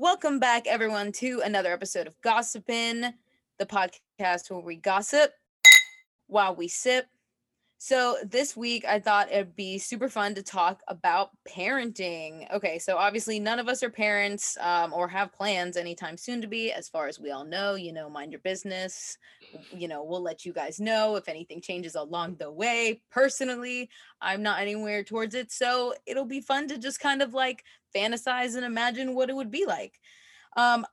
Welcome back, everyone, to another episode of Gossipin', the podcast where we gossip while we sip. So, this week I thought it'd be super fun to talk about parenting. Okay, so obviously, none of us are parents um, or have plans anytime soon to be, as far as we all know. You know, mind your business. You know, we'll let you guys know if anything changes along the way. Personally, I'm not anywhere towards it. So, it'll be fun to just kind of like fantasize and imagine what it would be like. Um,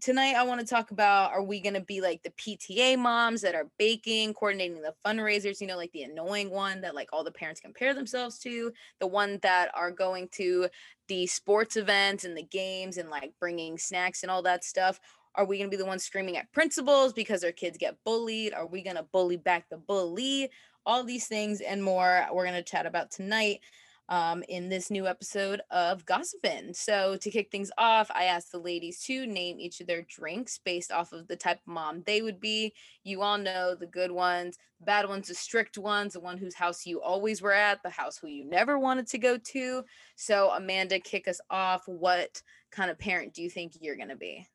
tonight I want to talk about are we going to be like the PTA moms that are baking, coordinating the fundraisers, you know, like the annoying one that like all the parents compare themselves to, the one that are going to the sports events and the games and like bringing snacks and all that stuff. Are we going to be the ones screaming at principals because their kids get bullied? Are we going to bully back the bully? All these things and more we're going to chat about tonight um, in this new episode of Gossipin'. So, to kick things off, I asked the ladies to name each of their drinks based off of the type of mom they would be. You all know the good ones, the bad ones, the strict ones, the one whose house you always were at, the house who you never wanted to go to. So, Amanda, kick us off. What kind of parent do you think you're going to be?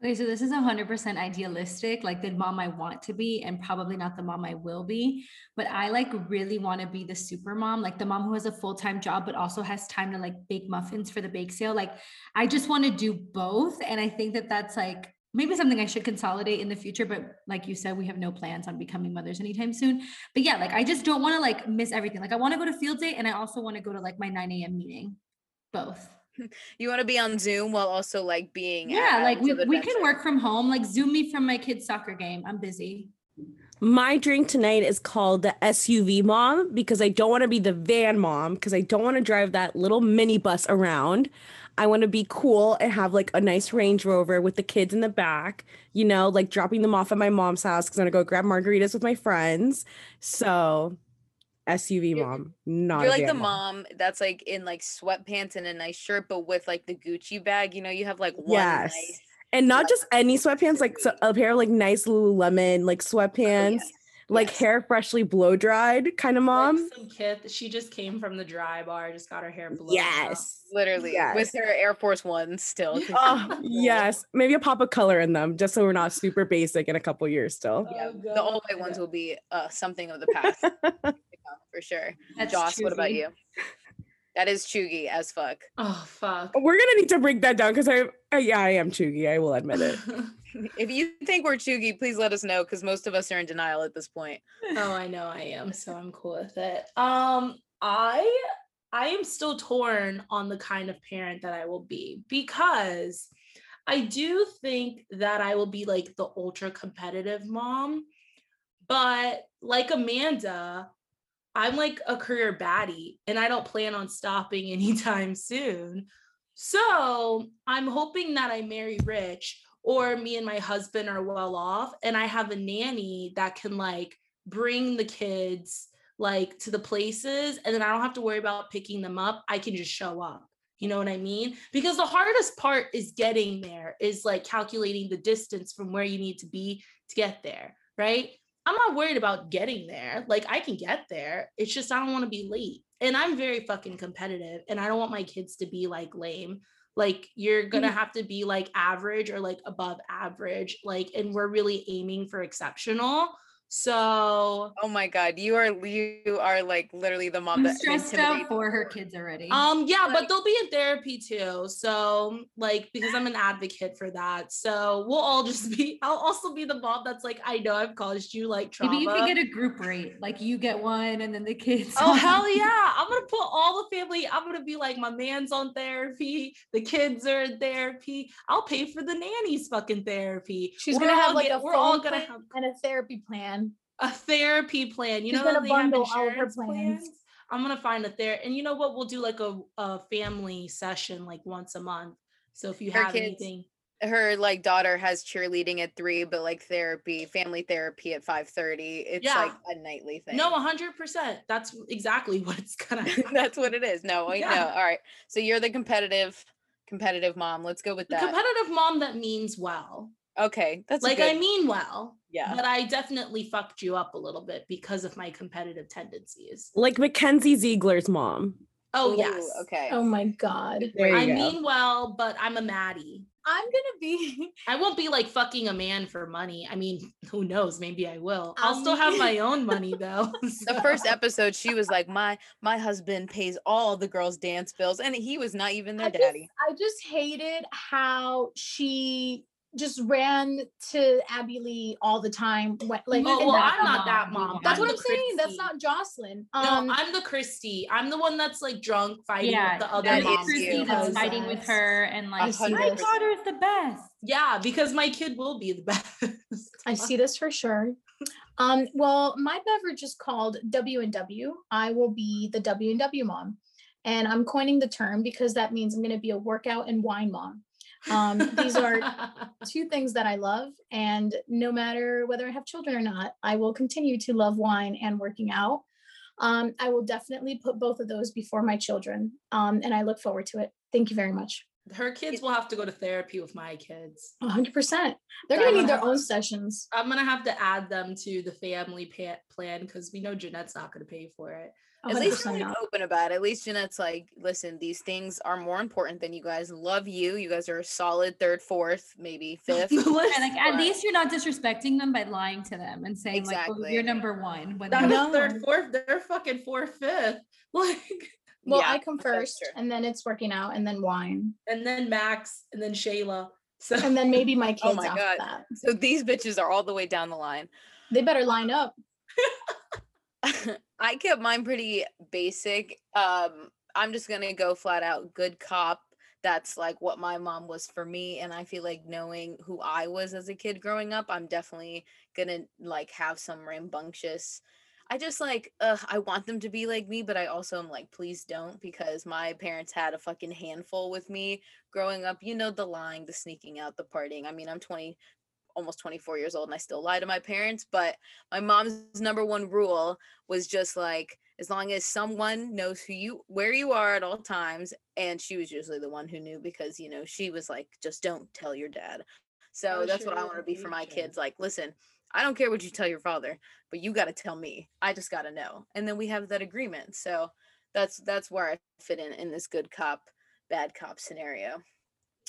Okay, so this is 100% idealistic, like the mom I want to be, and probably not the mom I will be. But I like really want to be the super mom, like the mom who has a full time job, but also has time to like bake muffins for the bake sale. Like, I just want to do both. And I think that that's like maybe something I should consolidate in the future. But like you said, we have no plans on becoming mothers anytime soon. But yeah, like I just don't want to like miss everything. Like, I want to go to field day and I also want to go to like my 9 a.m. meeting, both you want to be on Zoom while also like being yeah, like we, we can work from home. Like Zoom me from my kid's soccer game. I'm busy. My drink tonight is called the SUV mom because I don't want to be the van mom because I don't want to drive that little mini bus around. I want to be cool and have like a nice Range Rover with the kids in the back, you know, like dropping them off at my mom's house because I'm going to go grab margaritas with my friends. So SUV you're, mom, not you're like the mom. mom. that's like in like sweatpants and a nice shirt, but with like the Gucci bag. You know, you have like one yes. Nice, and not just any sweatpants, like so, a pair of like nice Lululemon like sweatpants. Oh, yes. Like yes. hair freshly blow dried kind of mom. Like some kid, she just came from the dry bar, just got her hair blown. Yes, out. literally, yes. with her Air Force Ones still. oh, yes, maybe a pop of color in them, just so we're not super basic in a couple years still. Yeah, oh, the all white ones will be uh, something of the past. for sure. That's Joss, what about you? That is chuggy as fuck. Oh fuck. We're gonna need to break that down because I, I, yeah, I am chuggy. I will admit it. if you think we're chuggy, please let us know because most of us are in denial at this point. Oh, I know I am, so I'm cool with it. Um, I I am still torn on the kind of parent that I will be because I do think that I will be like the ultra competitive mom, but like Amanda, I'm like a career baddie and I don't plan on stopping anytime soon. So I'm hoping that I marry rich or me and my husband are well off and I have a nanny that can like bring the kids like to the places and then I don't have to worry about picking them up. I can just show up. You know what I mean? Because the hardest part is getting there, is like calculating the distance from where you need to be to get there, right? I'm not worried about getting there. Like I can get there. It's just I don't want to be late. And I'm very fucking competitive and I don't want my kids to be like lame. Like you're going to mm-hmm. have to be like average or like above average. Like and we're really aiming for exceptional. So, oh my god, you are you are like literally the mom I'm that stressed out for her kids already. Um, yeah, like, but they'll be in therapy too. So, like, because I'm an advocate for that. So we'll all just be. I'll also be the mom that's like, I know I've caused you like trauma. Maybe you can get a group rate, like you get one, and then the kids. Oh hell yeah! I'm gonna put all the family. I'm gonna be like, my man's on therapy, the kids are in therapy. I'll pay for the nanny's fucking therapy. She's we're gonna have like get, a we're all gonna have and a therapy plan a therapy plan. You She's know, they have insurance plans. plans. I'm gonna find a there, and you know what? We'll do like a, a family session like once a month. So if you her have kids, anything, her like daughter has cheerleading at three, but like therapy, family therapy at five thirty. It's yeah. like a nightly thing. No, hundred percent. That's exactly what it's gonna. That's what it is. No, yeah. no. All right. So you're the competitive, competitive mom. Let's go with that. The competitive mom that means well. Okay, that's like good... I mean well. Yeah. But I definitely fucked you up a little bit because of my competitive tendencies. Like Mackenzie Ziegler's mom. Oh Ooh, yes. Okay. Oh my god. There you I go. mean well, but I'm a Maddie. I'm gonna be I won't be like fucking a man for money. I mean, who knows? Maybe I will. I'll I'll still have my own money though. the first episode, she was like, "My my husband pays all the girls' dance bills," and he was not even their I just, daddy. I just hated how she just ran to Abby Lee all the time. When, like, and well, I'm not that mom. mom. that's I'm what I'm the saying. That's not Jocelyn. No, Um, I'm the Christy. I'm the one that's like drunk fighting Yeah, with the other that that is is moms. you. Christy that's because- fighting with her and like, see my daughter is the best. Yeah, because my kid will be the best. I see this for sure. Um, well, my beverage is called W and W. I will be the W and W mom, and I'm coining the term because that means I'm going to be a workout and wine mom. Um, these are two things that I love, and no matter whether I have children or not, I will continue to love wine and working out. Um, I will definitely put both of those before my children, um, and I look forward to it. Thank you very much. her kids will have to go to therapy with my kids. 100%. They're going to need their own sessions. I'm gonna have to add them to the family pa- plan because we know Jeanette's not gonna pay for it. Oh, at least you're like, open about it. At least Jeanette's like, listen, these things are more important than you guys. Love you. You guys are a solid third, fourth, maybe fifth. And like at But- least you're not disrespecting them by lying to them and saying like, oh, Exactly. you're number one. When Not they're- No. third, fourth, they're fucking fourth, fifth. Like, Well, Yeah, I come first, and then it's working out, and then wine, and then Max, and then Shayla. So and then maybe my oh kids Oh my after God. that. So these bitches are all the way down the line. They better line up. I kept mine pretty basic. Um, I'm just gonna go flat out good cop. That's like what my mom was for me, and I feel like knowing who I was as a kid growing up, I'm definitely gonna like have some rambunctious. I just like, I want them to be like me, but I also am like, please don't, because my parents had a fucking handful with me growing up. You know, the lying, the sneaking out, the partying. I mean, I'm 20, almost 24 years old, and I still lie to my parents, but my mom's number one rule was just like as long as someone knows who you where you are at all times and she was usually the one who knew because you know she was like just don't tell your dad. So Oh, that's she what i want to be for my kids like listen i don't care what you tell your father but you got to tell me. I just got to know. And then we have that agreement so that's that's where i fit in in this good cop bad cop scenario.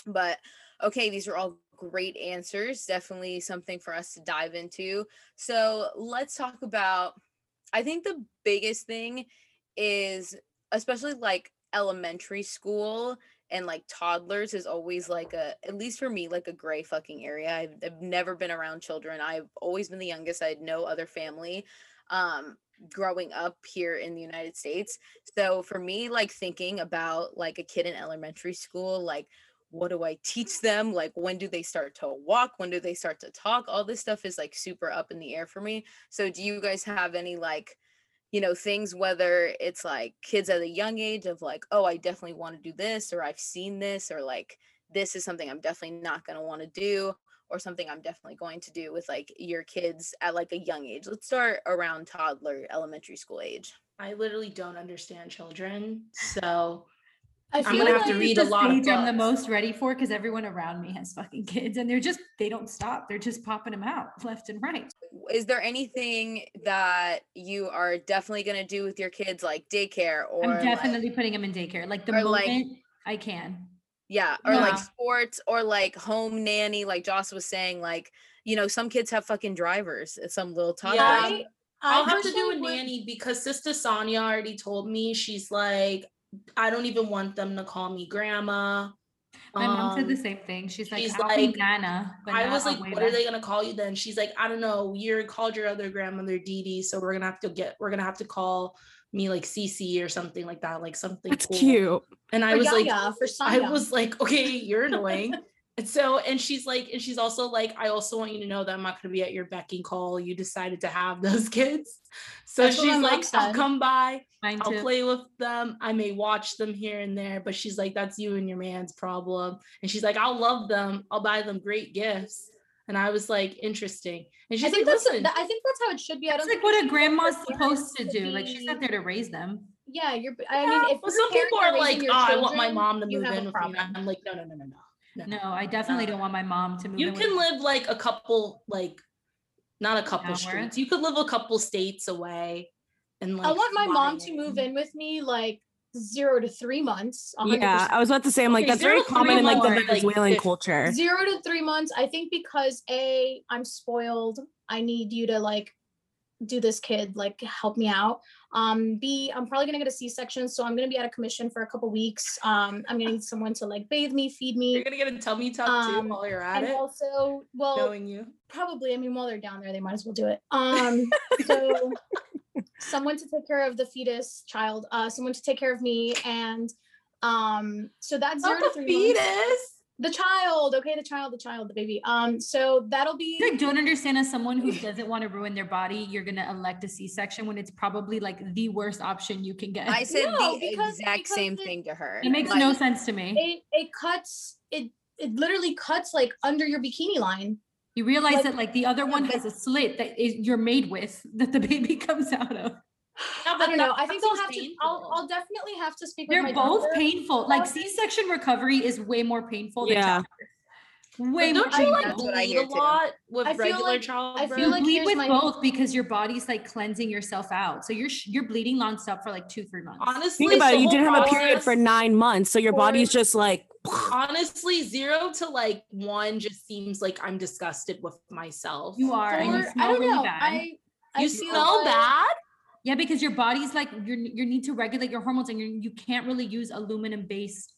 But okay these are all great answers definitely something for us to dive into so let's talk about I think the biggest thing is especially like elementary school and like toddlers is always like a at least for me like a gray fucking area. I've, I've never been around children. I've always been the youngest. I had no other family um growing up here in the United States. So for me like thinking about like a kid in elementary school like what do I teach them? Like, when do they start to walk? When do they start to talk? All this stuff is like super up in the air for me. So, do you guys have any like, you know, things, whether it's like kids at a young age of like, oh, I definitely want to do this, or I've seen this, or like, this is something I'm definitely not going to want to do, or something I'm definitely going to do with like your kids at like a young age? Let's start around toddler, elementary school age. I literally don't understand children. So I I'm feel gonna have like to read a the lot of stage I'm the most ready for because everyone around me has fucking kids and they're just they don't stop. They're just popping them out left and right. Is there anything that you are definitely going to do with your kids, like daycare or I'm like- definitely putting them in daycare. Like the or, like- moment I can. Yeah, or like sports or like home nanny, like Joss was saying, like, you know, some kids have fucking drivers. It's some little toddler. Yeah. I, I'll have to do a would- nanny because Sister Sonia already told me she's like, I don't even want them to call me grandma. My mom said the Um, same thing. She's like, she's I'll like- Nana. I was like, Abuela." what are they gonna call you then? She's like, I don't know. You're called your other grandmother Dee Dee, so we're gonna have to get we're gonna have to call me like CC or something like that, like something That's cool. cute. And I for was like, Yaya, for I was like, okay, you're annoying. and so, and she's like, and she's also like, I also want you to know that I'm not gonna be at your beck and call. You decided to have those kids. So That's she's like, I'll come by, I'll play with them. I may watch them here and there, but she's like, that's you and your man's problem. And she's like, I'll love them. I'll buy them great gifts. And I was like, interesting. And I she's like, think that's listen, that- I think that's how it should be. I don't like what a grandma's supposed to to do. Like she's not there to raise them. Yeah, you're. I mean, if well, some people are like, oh, your ah, I want my mom to move in with me. problem. I'm like, no, no, no, no, no. No, I definitely don't want my mom to move. you in with can me. live like a couple like not a couple Hour? streets you could live a couple states away and like I want my mom fly to move in. in with me like zero to three months. 100%. Yeah, I was about to say, I'm like, Okay, that's very common in like the months, like, Venezuelan culture. zero to three months. I think because a I'm spoiled. I need you to like do this kid like help me out. Um, B I'm probably gonna get a C-section, so I'm gonna be out of commission for a couple weeks. Um, I'm gonna need someone to like bathe me, feed me. You're gonna get a tummy tuck Um, too while you're at and it, also well knowing you. probably i mean while they're down there they might as well do it um so someone to take care of the fetus child uh someone to take care of me and um so that's zero Not to the three months. Fetus. the child okay the child the child the baby um so that'll be I don't understand as someone who doesn't want to ruin their body, you're gonna elect a C-section when it's probably like the worst option you can get. I said No, the because- exact because same it- thing to her. it makes Like, no sense to me. it it cuts it it literally cuts like under your bikini line You realize like- that like the other one has a slit that is you're made with that the baby comes out of. Yeah, i don't know i think i'll seems have to I'll. I'll definitely have to speak with They're my both doctor. painful. Like about. C-section recovery is way more painful than Yeah. childbirth. Way But don't you like That's what I bleed a too. lot with I feel regular like- childbirth? I feel like bleed with my- both because your body's like cleansing yourself out. So you're sh- you're bleeding nonstop for like two three months. honestly, Think about it. You didn't have a period for nine months, so your body's just like. Honestly, zero to like one just seems like I'm disgusted with myself. You are, and you Or- smell i don't really know bad. i I You feel smell like- bad? Yeah, because your body's like you you need to regulate your hormones and you you can't really use aluminum based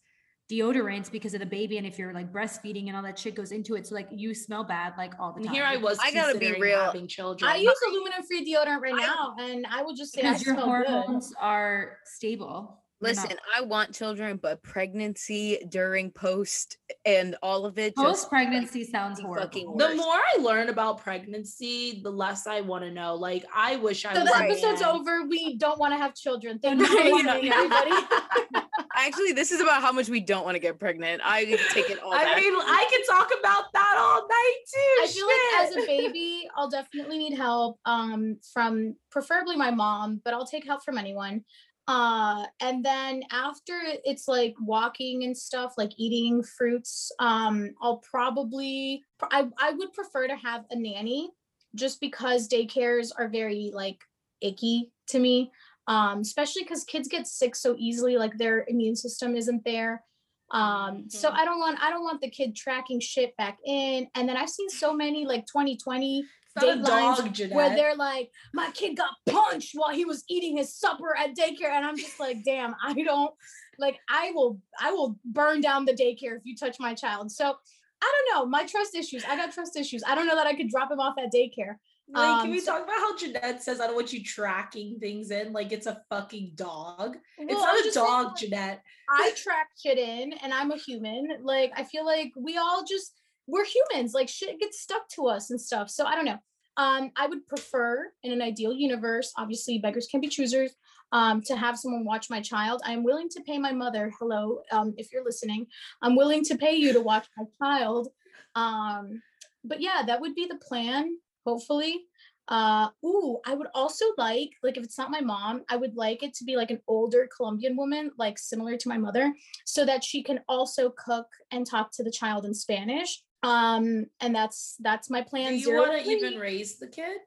deodorants because of the baby and if you're like breastfeeding and all that shit goes into it so like you smell bad like all the And time. here I was. I gotta be considering real. Having children. I use aluminum free deodorant right I- now, and I will just say I because your smell good. hormones are stable. They're not- Listen, I want children, but pregnancy during post and all of it. Post pregnancy sounds the horrible. fucking the more I learn about pregnancy, the less I want to know. Like I wish I So was the a episode's man. over. We don't want to have children. Thank you for no, listening, everybody. Actually, this is about how much we don't want to get pregnant. I take it all I back. mean, I can talk about that all night too. I feel like as a baby, I'll definitely need help um, from preferably my mom, but I'll take help from anyone. Uh, and then after it's like walking and stuff, like eating fruits, um, I'll probably I, I would prefer to have a nanny just because daycares are very like icky to me. Um, especially because kids get sick so easily, like their immune system isn't there. Um, so Mhm. I don't want I don't want the kid tracking shit back in. And then I've seen so many like 2020 It's a dog, Jeanette. where they're like, my kid got punched while he was eating his supper at daycare. And I'm just like, damn, I don't like I will I will burn down the daycare if you touch my child. So I don't know. My trust issues. I got trust issues. I don't know that I could drop him off at daycare. Like, can Um, we so- talk about how Jeanette says I don't want you tracking things in like it's a fucking dog? it's Well, I'm not a just saying, dog, like, Jeanette. I track shit in and I'm a human. Like I feel like we all just we're humans. Like shit gets stuck to us and stuff. So I don't know. Um, I would prefer in an ideal universe, obviously beggars can be choosers, um, to have someone watch my child. I'm willing to pay my mother, hello, um, if you're listening, I'm willing to pay you to watch my child. Um, but yeah, that would be the plan, hopefully. Uh, ooh, I would also like, like if it's not my mom, I would like it to be like an older Colombian woman, like similar to my mother, so that she can also cook and talk to the child in Spanish. Um, and that's that's my plan Do you want to even raise the kid?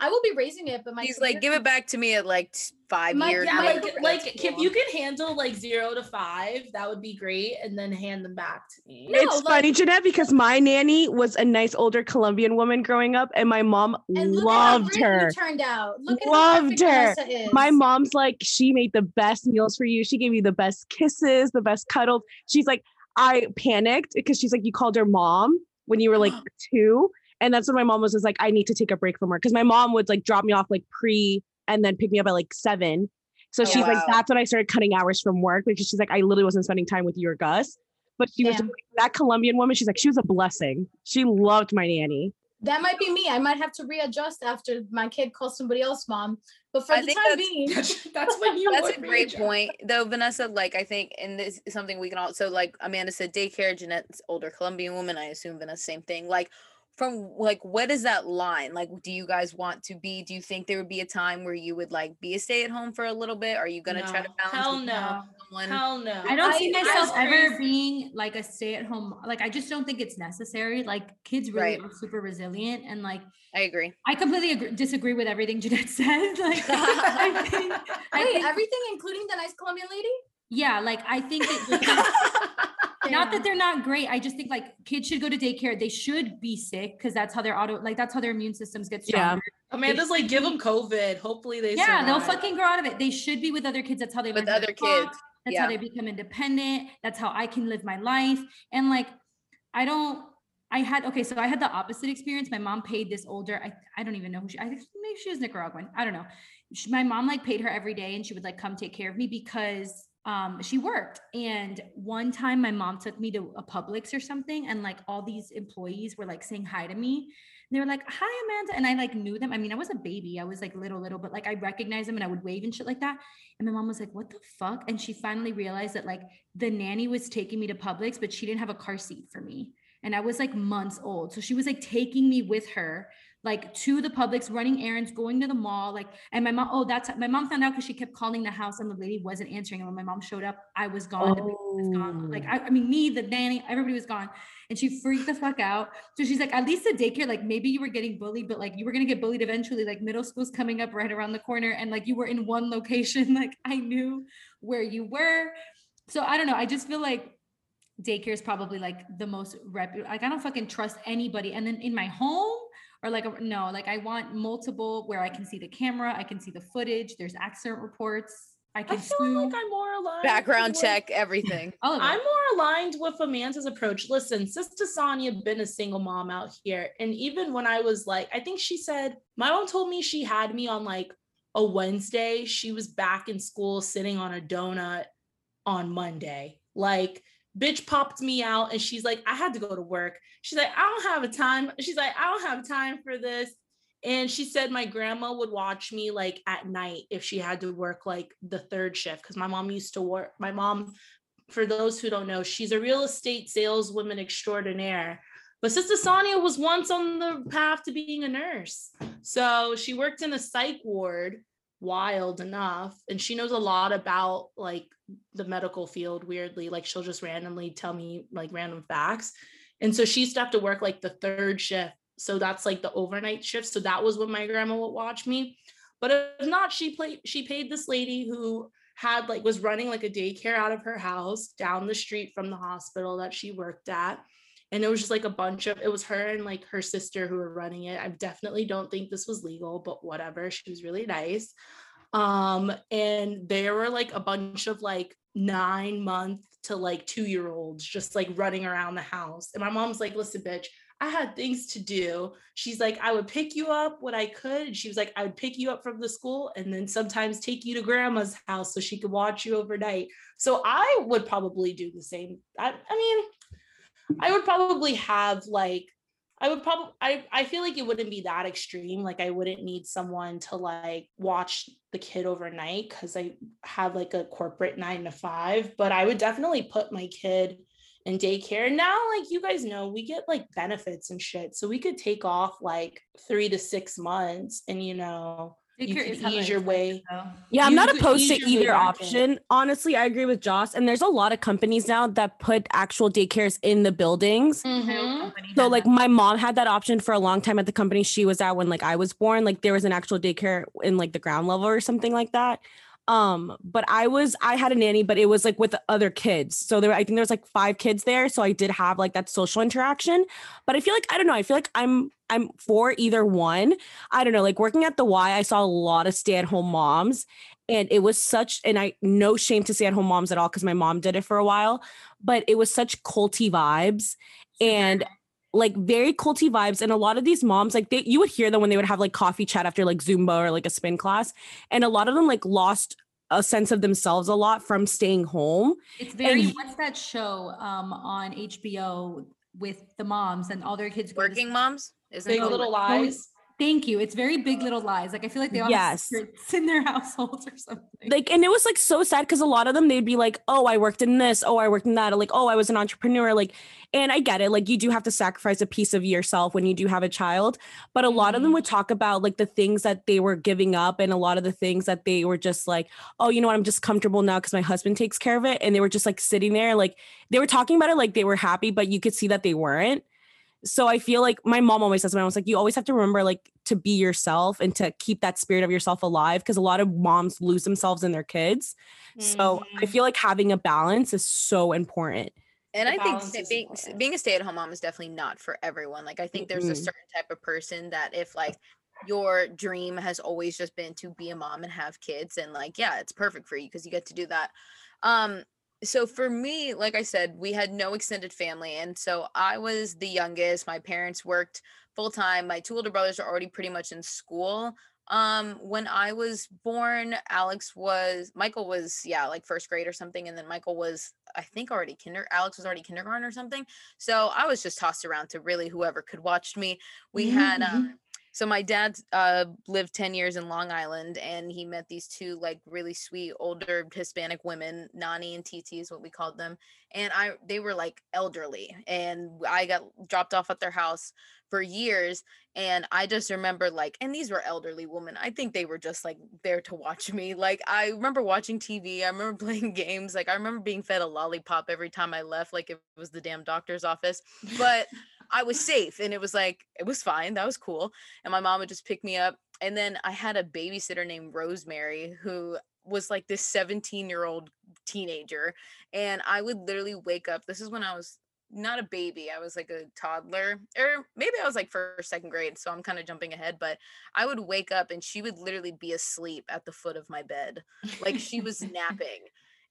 I will be raising it, but my He's like, give it back to me at like five My- years. yeah, Yeah, my- old." like That's like if you can handle like zero to five, that would be great, and then hand them back to me. No, it's like- funny, Jeanette, because my nanny was a nice older Colombian woman growing up, and my mom and look loved at how her. turned out. Look at Loved how her. is. My mom's like, she made the best meals for you. She gave you the best kisses, the best cuddles. She's like, I panicked because she's like, you called her mom when you were like two. And that's when my mom was just like, I need to take a break from her. Cause my mom would like drop me off like pre and then pick me up at like seven. So Oh, she's like, that's when I started cutting hours from work because she's like, I literally wasn't spending time with you or Gus. But she was like, that Colombian woman. She's like, she was a blessing. She loved my nanny. That might be me. I might have to readjust after my kid calls somebody else mom. But for I the think time that's- being, That's, that's when you. That's a great readjust. point, though, Vanessa. Like, I think, and this is something we can also like. Amanda said daycare. Jeanette's older Colombian woman. I assume Vanessa same thing. Like, from like, what is that line? Like, do you guys want to be? Do you think there would be a time where you would like be a stay at home for a little bit? Are you gonna try to No. balance? Hell with no. someone. Hell no. I don't I- see myself ever being like a stay-at-home. Like I just don't think it's necessary. Like kids really Right. are super resilient, and like I agree. I completely agree, disagree with everything Jeanette said. Like I think, I Wait, think everything, including the nice Colombian lady? yeah, like I think that not that they're not great. I just think like kids should go to daycare. They should be sick because that's how their auto like that's how their immune systems get stronger. Yeah. stronger. Oh, Amanda's like, give them COVID. Hopefully they Yeah, they'll fucking grow out of it. They should be with other kids. That's how they With learn how other talk. kids, That's yeah. how they become independent. That's how I can live my life. And like, I don't. I had okay, so I had the opposite experience. My mom paid this older. I I don't even know who she. I think maybe she was Nicaraguan. I don't know. She, my mom like paid her every day, and she would like come take care of me because um she worked. And one time, my mom took me to a Publix or something, and like all these employees were like saying hi to me. They were like, "Hi, Amanda," and I like knew them. I mean, I was a baby. I was like little, little, but like I recognized them, and I would wave and shit like that. And my mom was like, "What the fuck?" And she finally realized that like the nanny was taking me to Publix, but she didn't have a car seat for me. And I was like months old. So she was like taking me with her, like to the Publix, running errands, going to the mall. Like, and my mom, oh, that's my mom found out because she kept calling the house and the lady wasn't answering. And when my mom showed up, I was gone. Baby was gone. Like, Oh. I, I mean, me, the nanny, everybody was gone. And she freaked the fuck out. So she's like, at least the daycare, like maybe you were getting bullied, but like you were gonna get bullied eventually. Like middle school's coming up right around the corner, and like you were in one location. Like I knew where you were. So I don't know. I just feel like daycare is probably like the most rep. Like I don't fucking trust anybody. And then in my home or like a, no, like I want multiple where I can see the camera, I can see the footage. There's accident reports. I I can feel sue. like I'm more aligned. Background with- check, everything. all of. I'm more aligned with Amanda's approach. Listen, Sister Sonia been a single mom out here. And even when I was like, I think she said, my mom told me she had me on like a Wednesday. She was back in school sitting on a donut on Monday. Like, bitch popped me out and she's like, I had to go to work. She's like, I don't have a time. She's like, I don't have time for this. And she said my grandma would watch me like at night if she had to work like the third shift because my mom used to work. My mom, for those who don't know, she's a real estate saleswoman extraordinaire. But Sister Sonia was once on the path to being a nurse. So she worked in a psych ward, wild enough. And she knows a lot about like the medical field, weirdly. Like she'll just randomly tell me like random facts. And so she used to have to work like the third shift. So that's like the overnight shift. So that was when my grandma would watch me. But if not, she played, she paid this lady who had like was running like a daycare out of her house down the street from the hospital that she worked at. And it was just like a bunch of it was her and like her sister who were running it. I definitely don't think this was legal, but whatever. She was really nice. Um, and there were like a bunch of like nine month to like two year olds just like running around the house. And my mom's like, listen, bitch, I had things to do. She's like, I would pick you up when I could. And she was like, I would pick you up from the school and then sometimes take you to grandma's house so she could watch you overnight. So I would probably do the same. I, I mean, I would probably have like, I would probably, I, I feel like it wouldn't be that extreme. Like I wouldn't need someone to like watch the kid overnight because I have like a corporate nine to five, but I would definitely put my kid in daycare. Now, like you guys know, we get like benefits and shit. So we could take off like three to six months and you know, you Daycare could ease your way. though. Yeah, I'm not opposed to either back in. option. Honestly, I agree with Joss. And there's a lot of companies now that put actual daycares in the buildings. My old Mhm. So like my mom had that option for a long time at the company she was at when like I was born. Like there was an actual daycare in like the ground level or something like that. Um, but I was I had a nanny, but it was like with other kids. So there I think there was like five kids there. So I did have like that social interaction. But I feel like I don't know, I feel like I'm I'm for either one. I don't know, like working at the Y, I saw a lot of stay-at-home moms. And it was such, and I no shame to stay-at-home moms at all because my mom did it for a while, but it was such culty vibes. And like very culty vibes and a lot of these moms like they you would hear them when they would have like coffee chat after like zumba or like a spin class and a lot of them like lost a sense of themselves a lot from staying home It's very y- what's that show um on HBO with the moms and all their kids go to Working moms? Isn't Big it? No, Little like, Lies. Thank you. It's very big little lies. Like I feel like they all Yes. in their households or something. like and it was like so sad because a lot of them they'd be like oh i worked in this oh i worked in that or like oh i was an entrepreneur like and i get it like you do have to sacrifice a piece of yourself when you do have a child but a lot of them Mhm. would talk about like the things that they were giving up and a lot of the things that they were just like oh you know what i'm just comfortable now because my husband takes care of it and they were just like sitting there like they were talking about it like they were happy but you could see that they weren't so I feel like my mom always says, my mom's like, you always have to remember like to be yourself and to keep that spirit of yourself alive because a lot of moms lose themselves in their kids. So I Mhm. feel like having a balance is so important. And The I think balance being, important. being a stay at home mom is definitely not for everyone. Like, I think there's a Mm-mm. certain type of person that if, like, your dream has always just been to be a mom and have kids, and, like, yeah, it's perfect for you because you get to do that. Um, so for me, like I said, we had no extended family. And so I was the youngest. My parents worked full time. My two older brothers are already pretty much in school. Um, when I was born, Alex was Michael was yeah, like first grade or something, and then Michael was I think already kinder. Alex was already kindergarten or something. So I was just tossed around to really whoever could watch me. We had um, so my dad uh lived 10 years in Long Island and he met these two like really sweet older Hispanic women, Nani and Titi is what we called them. And I they were like elderly and I got dropped off at their house for years and I just remember like and these were elderly women. I think they were just like there to watch me. Like I remember watching TV, I remember playing games, like I remember being fed a lollipop every time I left like it was the damn doctor's office. But I was safe and it was like it was fine. That was cool and my mom would just pick me up. And then I had a babysitter named Rosemary who was like this 17 year old teenager. And I would literally wake up. This is when I was not a baby, I was like a toddler, or maybe I was like first, second grade. So I'm kind of jumping ahead, but I would wake up and she would literally be asleep at the foot of my bed. Like she was napping.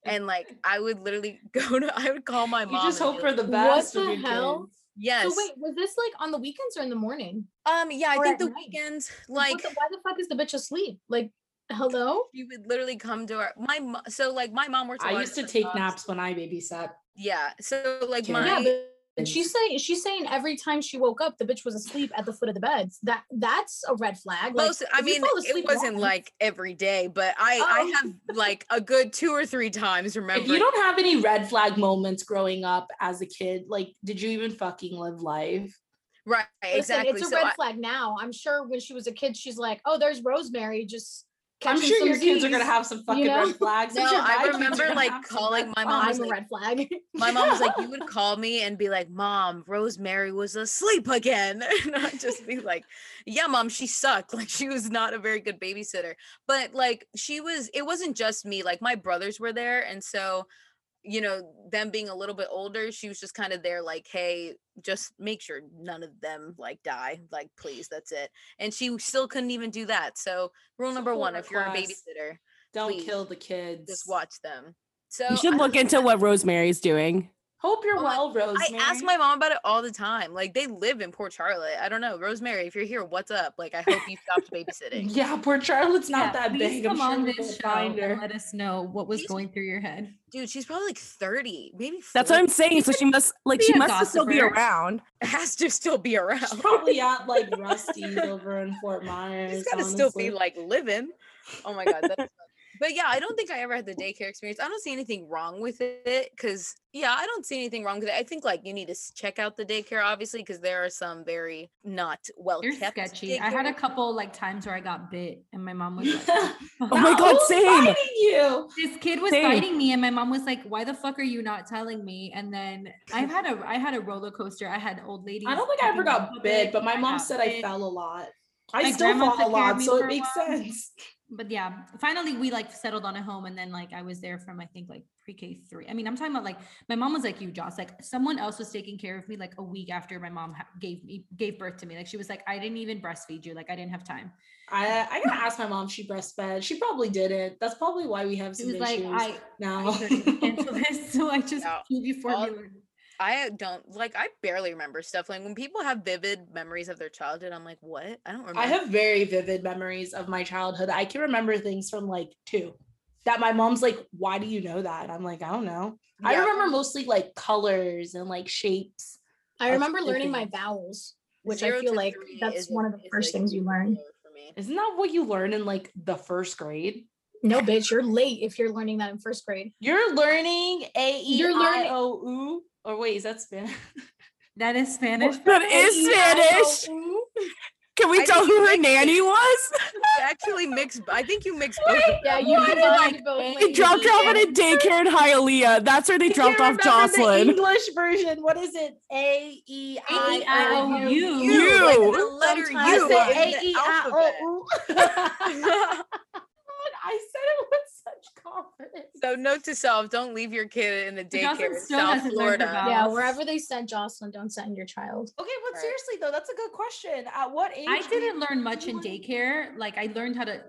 And like I would literally go to, I would call my mom. You just hope be for the best of the hell? kids. Yes. So wait, was this like on the weekends or in the morning? um. Yeah. I or think the night? weekends, like the- why the fuck is the bitch asleep? Like, hello? she would literally come to our my mo- so like my mom works. a I lot used to take jobs. naps when I babysat. Yeah. So like Karen. my Yeah, but kids. she's saying she's saying every time she woke up, the bitch was asleep at the foot of the beds. That that's a red flag. Like, most I mean it wasn't once- like every day, but I Oh. I um, have like a good two or three times remember. If you don't have any red flag moments growing up as a kid, like, did you even fucking live life? right Listen, exactly. It's a so red I- flag now. I'm sure when she was a kid, she's like, "Oh, there's Rosemary." Just I'm sure some your kids are gonna have some fucking know? red flags. I'm No, sure I my kids are remember, like, calling my mom I'm was a red flag. my mom was like, you would call me and be like, Mom, Rosemary was asleep again. And I'd just be like, Yeah, mom, she sucked. Like she was not a very good babysitter. But like she was, it wasn't just me, like my brothers were there. And so, you know, them being a little bit older, she was just kind of there, like, hey, just make sure none of them like die. Like, please, that's it. And she still couldn't even do that. So rule number one, if you're a babysitter, Don't please, kill the kids. just watch them. So You should look into what Rosemary's doing. Hope you're Oh my- well, Rosemary. I ask my mom about it all the time. Like they live in Port Charlotte. I don't know, Rosemary. If you're here, what's up? Like I hope you stopped babysitting. Yeah, Port Charlotte's not Yeah, that please big. I'm Come sure on this show and let us know what was She's- going through your head. Dude, she's probably like 30, maybe. That's what I'm saying. So she must like she a must still be around. has to still be around. She's probably at like Rusty's over in Fort Myers. She's gotta still be like living. Oh my god. That's fun. But yeah, I don't think I ever had the daycare experience. I don't see anything wrong with it because yeah, I don't see anything wrong with it. I think like you need to check out the daycare obviously because there are some very not well You're kept. sketchy. I had a couple like times where I got bit, and my mom was like, Oh my God, Who's same. biting you? this kid was Same. biting me and my mom was like why the fuck are you not telling me and then i've had a i had a roller coaster i had old ladies I don't think I ever got to bit, but my mom got said I fell a lot. I My still fall a took care of lot, so it makes while. sense. But yeah finally we like settled on a home and then like i was there from i think like pre-k three i mean i'm talking about like my mom was like you joss like someone else was taking care of me like a week after my mom ha- gave me gave birth to me like she was like i didn't even breastfeed you like i didn't have time I I gotta ask my mom if she breastfed. She probably didn't. That's probably why we have she some was like issues i now. I couldn't handle this, so I just Yeah, gave you all- formula. I don't like I barely remember stuff. Like when people have vivid memories of their childhood, I'm like, what? I don't remember. I have very vivid memories of my childhood. I can remember things from like two that my mom's like, why do you know that? And I'm like, I don't know. I remember mostly like colors and like shapes. I remember learning my vowels. which Zero I feel like that's one of the first like, things you learn. low for me. Isn't that what you learn in like the first grade? No, bitch, you're late if you're learning that in first grade. You're learning A E You're learning- O U. Or wait, is that Spanish? That is Spanish. That is Spanish. Can we I tell who her mixed nanny was? You actually mixed. I think you mixed both. Yeah, you Why did, like like, both. A- They dropped her off at a daycare in Hialeah. That's where they dropped off remember the English version. What is it? A E I O U. A-E-I-O-U. You, like the letter Sometimes U I in say the E alphabet. I said it with such confidence. So note to self: don't leave your kid in the daycare in South Florida. Yeah, wherever they send Jocelyn, don't send your child. Okay, but Right. seriously though, that's a good question. At what age? I didn't learn much in daycare. Like I learned how to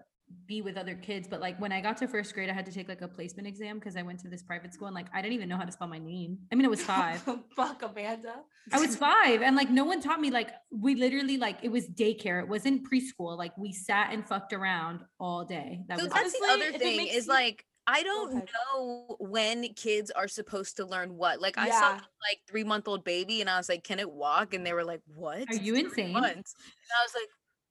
be with other kids, but like when I got to first grade, I had to take like a placement exam because I went to this private school and like I didn't even know how to spell my name. I mean, it was five. Fuck Amanda. I was five, and like no one taught me. Like we literally like it was daycare. It wasn't preschool. Like we sat and fucked around all day. That So was that's it. the other thing is you- like I don't ahead. know when kids are supposed to learn what. Like I saw like three month old baby and I was like, "Can it walk?" And they were like, "What? Are you Three insane? months." And I was like,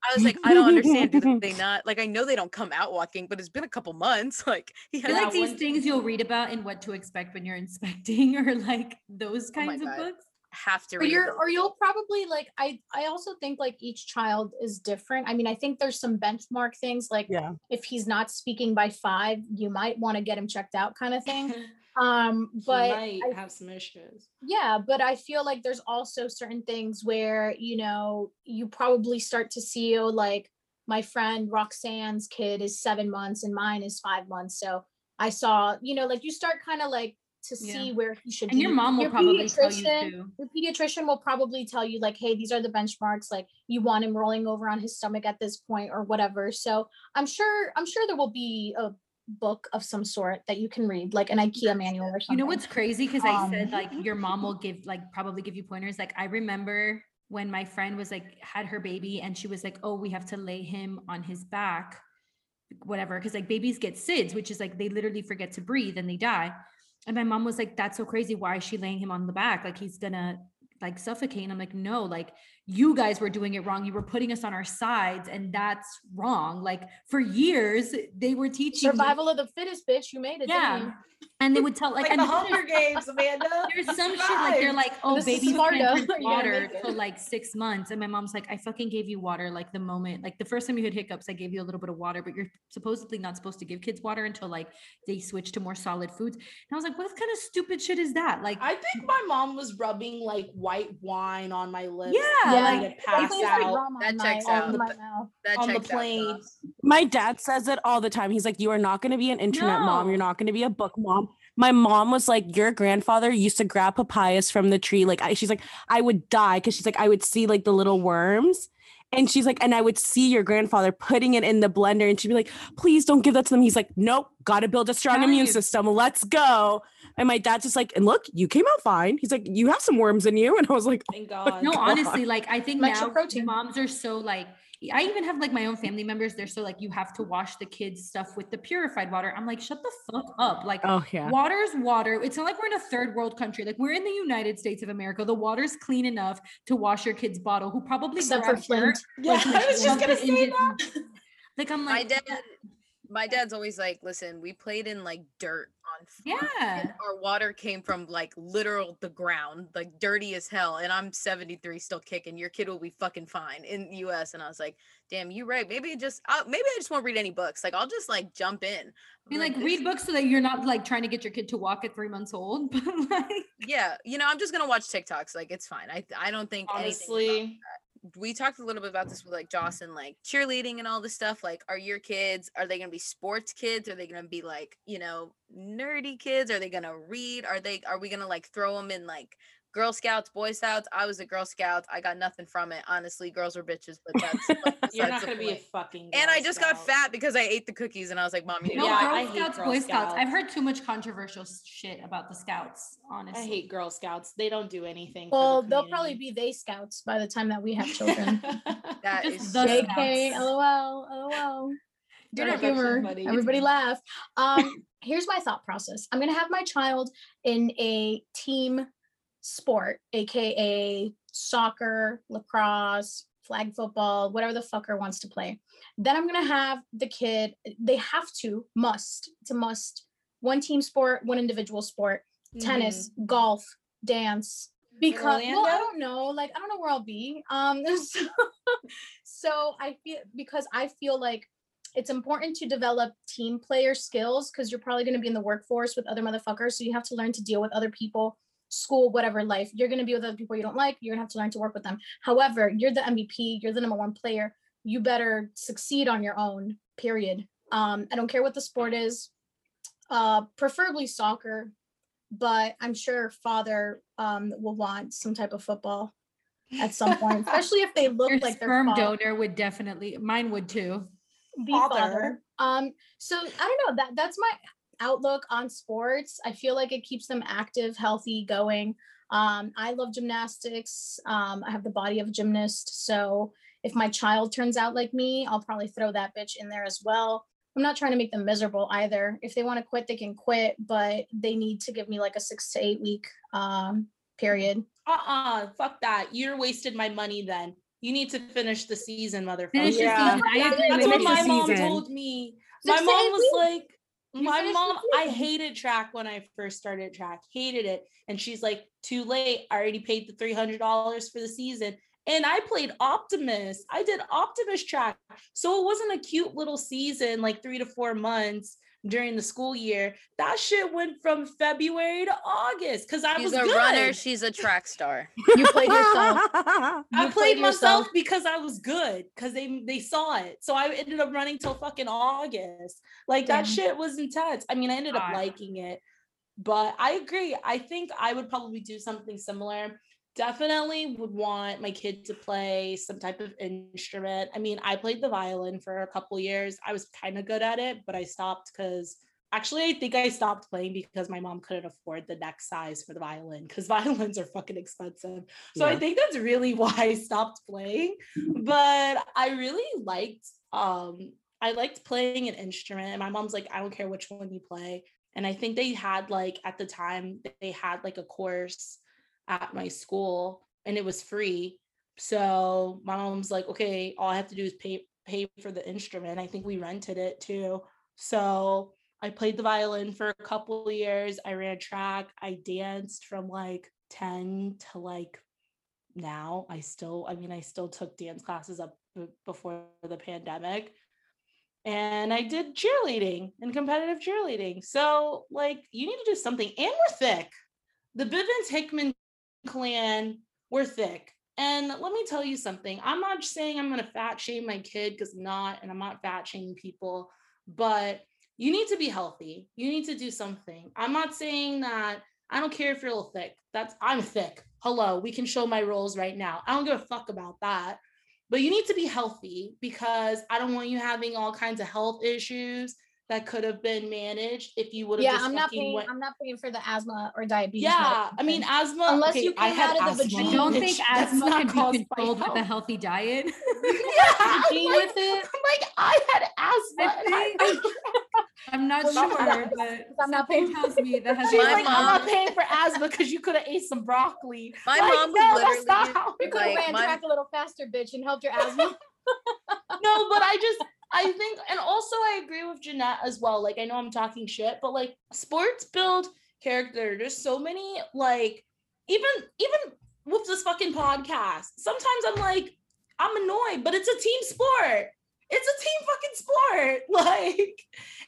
I was like, I don't understand. Do they not like? I know they don't come out walking, but it's been a couple months. Like he I has Yeah, like these one- things you'll read about and what to expect when you're inspecting, or like those Oh kinds of God. books. have to Or read. a you're, or you'll probably like I I also think like each child is different. I mean, I think there's some benchmark things like Yeah. if he's not speaking by five, you might want to get him checked out kind of thing. Um, but might I have some issues. yeah but i feel like there's also certain things where you know you probably start to see oh like my friend roxanne's kid is seven months and mine is five months so i saw you know like you start kind of like to Yeah. see where he should be. And your mom will Your probably tell you too. your pediatrician will probably tell you like hey these are the benchmarks like you want him rolling over on his stomach at this point or whatever so i'm sure i'm sure there will be a book of some sort that you can read like an ikea manual or something You know what's crazy? Because I said Um, like your mom will give like probably give you pointers. Like I remember when my friend was like had her baby and she was like, "Oh, we have to lay him on his back, whatever." Because like babies get SIDS, which is like they literally forget to breathe and they die. And my mom was like, "That's so crazy. Why is she laying him on the back? Like he's gonna like suffocate." And I'm like, "No, like you guys were doing it wrong. You were putting us on our sides, and that's wrong. Like for years they were teaching me- survival of the fittest bitch you made it yeah." you? And they would tell like, Like, and the this is- Hunger Games, Amanda. there's some shit like they're like, oh, This is babies can't drink water for like six months. And my mom's like, I fucking gave you water like the moment, like the first time you had hiccups, I gave you a little bit of water, but you're supposedly not supposed to give kids water until like they switch to more solid foods. And I was like, what kind of stupid shit is that? Like, I think my mom was rubbing like white wine on my lips. Yeah, for me like, to pass tastes like out. on That my- checks on out. my mouth. That on the checks out, plane. My dad says it all the time. He's like, You are not going to be an internet mom. You're not going to be a book mom. My mom was like, Your grandfather used to grab papayas from the tree. Like, I, she's like, I would die because she's like, I would see like the little worms. And she's like, and I would see your grandfather putting it in the blender. And she'd be like, Please don't give that to them. He's like, Nope, got to build a strong immune system. Let's go. And my dad's just like, And look, you came out fine. He's like, You have some worms in you. And I was like, oh Thank God. no, God. honestly, like I think Extra now protein. moms are so like I even have like my own family members. They're so like you have to wash the kids' stuff with the purified water. I'm like, shut the fuck up. Like Oh, yeah. water's water. It's not like we're in a third world country. Like we're in the United States of America. The water's clean enough to wash your kid's bottle, who probably Except for grabbed dirt, Flint. yeah, like, I was just gonna say that. Like I'm My like, dad, my dad's always like, listen, we played in like dirt on farm, yeah. and our water came from like literal the ground, like dirty as hell. And I'm 73, still kicking. Your kid will be fucking fine in the US. And I was like, damn, you right. Maybe it just, uh, maybe I just won't read any books. Like I'll just like jump in. I mean, I'm like read books so that you're not like trying to get your kid to walk at three months old. But like Yeah, you know, I'm just gonna watch TikToks. Like it's fine. I I don't think anything. about- Honestly, we talked a little bit about this with like Joss and like cheerleading and all this stuff. Like, are your kids, are they gonna be sports kids? Are they gonna be like, you know, nerdy kids? Are they gonna read? Are they are we gonna like throw them in like Girl Scouts, Boy Scouts? I was a Girl Scout. I got nothing from it. Honestly, girls are bitches, but that's like, you're not gonna be a point. fucking. and I just got fat because I ate the cookies and I was like, Mom, you no, to Yeah, Girl I hate Scouts, Girl Boy Scouts. I've heard too much controversial shit about the Scouts. Honestly, I hate Girl Scouts. They don't do anything. for Well, the they'll probably be they scouts by the time that we have children. that Just is the so- JK, Scouts. LOL, LOL. They're Dinner humor. funny. Everybody laugh. Um, here's my thought process. I'm gonna have my child in a team sport, aka soccer, lacrosse, flag football, whatever the fucker wants to play. Then I'm gonna have the kid, they have to, must, it's a must, one team sport, one individual sport, tennis, golf, dance. Because well, I don't know, like I don't know where I'll be. Um so, so I feel because I feel like it's important to develop team player skills because you're probably going to be in the workforce with other motherfuckers. So you have to learn to deal with other people, school, whatever life. You're going to be with other people you don't like. You're going to have to learn to work with them. However, you're the MVP, you're the number one player. You better succeed on your own, period. Um, I don't care what the sport is, uh, preferably soccer, but I'm sure father um, will want some type of football at some point, especially if they look Your like their sperm father. donor would definitely, mine would too. the Father. father. Um, so I don't know that that's my outlook on sports. I feel like it keeps them active, healthy, going. Um, I love gymnastics. Um, I have the body of a gymnast. So if my child turns out like me, I'll probably throw that bitch in there as well. I'm not trying to make them miserable either. If they want to quit, they can quit, but they need to give me like a six to eight week um period. Uh-uh, fuck that. You're wasted my money then. You need to finish the season, motherfucker. Finish the Yeah. season. I That's what my mom season. told me. Six my mom was weeks. like, You my mom, I hated track when I first started track, hated it. And she's like, too late. I already paid the $300 for the season. And I played Optimist. I did Optimist track. So it wasn't a cute little season, like three to four months during the school year. That shit went from February to August because I She's was a good. runner. She's a track star. You played yourself. I You played played myself because I was good because they they saw it. So I ended up running till fucking August. Like that shit was intense. I mean, I ended up liking it, but I agree. I think I would probably do something similar. Definitely would want my kid to play some type of instrument. I mean, I played the violin for a couple years. I was kind of good at it, but I stopped because actually I think I stopped playing because my mom couldn't afford the neck size for the violin because violins are fucking expensive. So I think that's really why I stopped playing. But I really liked um I liked playing an instrument. And my mom's like, I don't care which one you play. And I think they had like at the time they had like a course at my school and it was free. So my mom's like, okay, all I have to do is pay pay for the instrument. I think we rented it too. So I played the violin for a couple of years. I ran track. I danced from like 10 to like now. I still, I mean, I still took dance classes up before the pandemic. And I did cheerleading and competitive cheerleading. So, like, you need to do something. And we're thick. The Bivens Hickman clan, we're thick. And let me tell you something. I'm not saying I'm going to fat shame my kid because I'm not, and I'm not fat shaming people, but you need to be healthy. You need to do something. I'm not saying that I don't care if you're a little thick. That's I'm thick. Hello, we can show my rolls right now. I don't give a fuck about that. But you need to be healthy because I don't want you having all kinds of health issues that could have been managed if you would have Yeah, just I'm not paying. went. I'm not paying for the asthma or diabetes. yeah, I mean asthma. Unless okay, you I had out of the asthma. I don't think asthma can be controlled with a healthy diet. yeah, I'm like, with it. I'm like, I had asthma. I think, I'm not sure, I'm not- but I'm not paying- tells me that has She's My like, I'm not paying for asthma because you could have ate some broccoli. My Like, mom no, that's not literally how You could have Like, ran my- track a little faster, bitch, and helped your asthma. no, but I just I think, and also I agree with Jeanette as well. Like I know I'm talking shit, but like sports build character. There's so many like even even with this fucking podcast. Sometimes I'm like I'm annoyed, but it's a team sport. It's a team fucking sport. Like,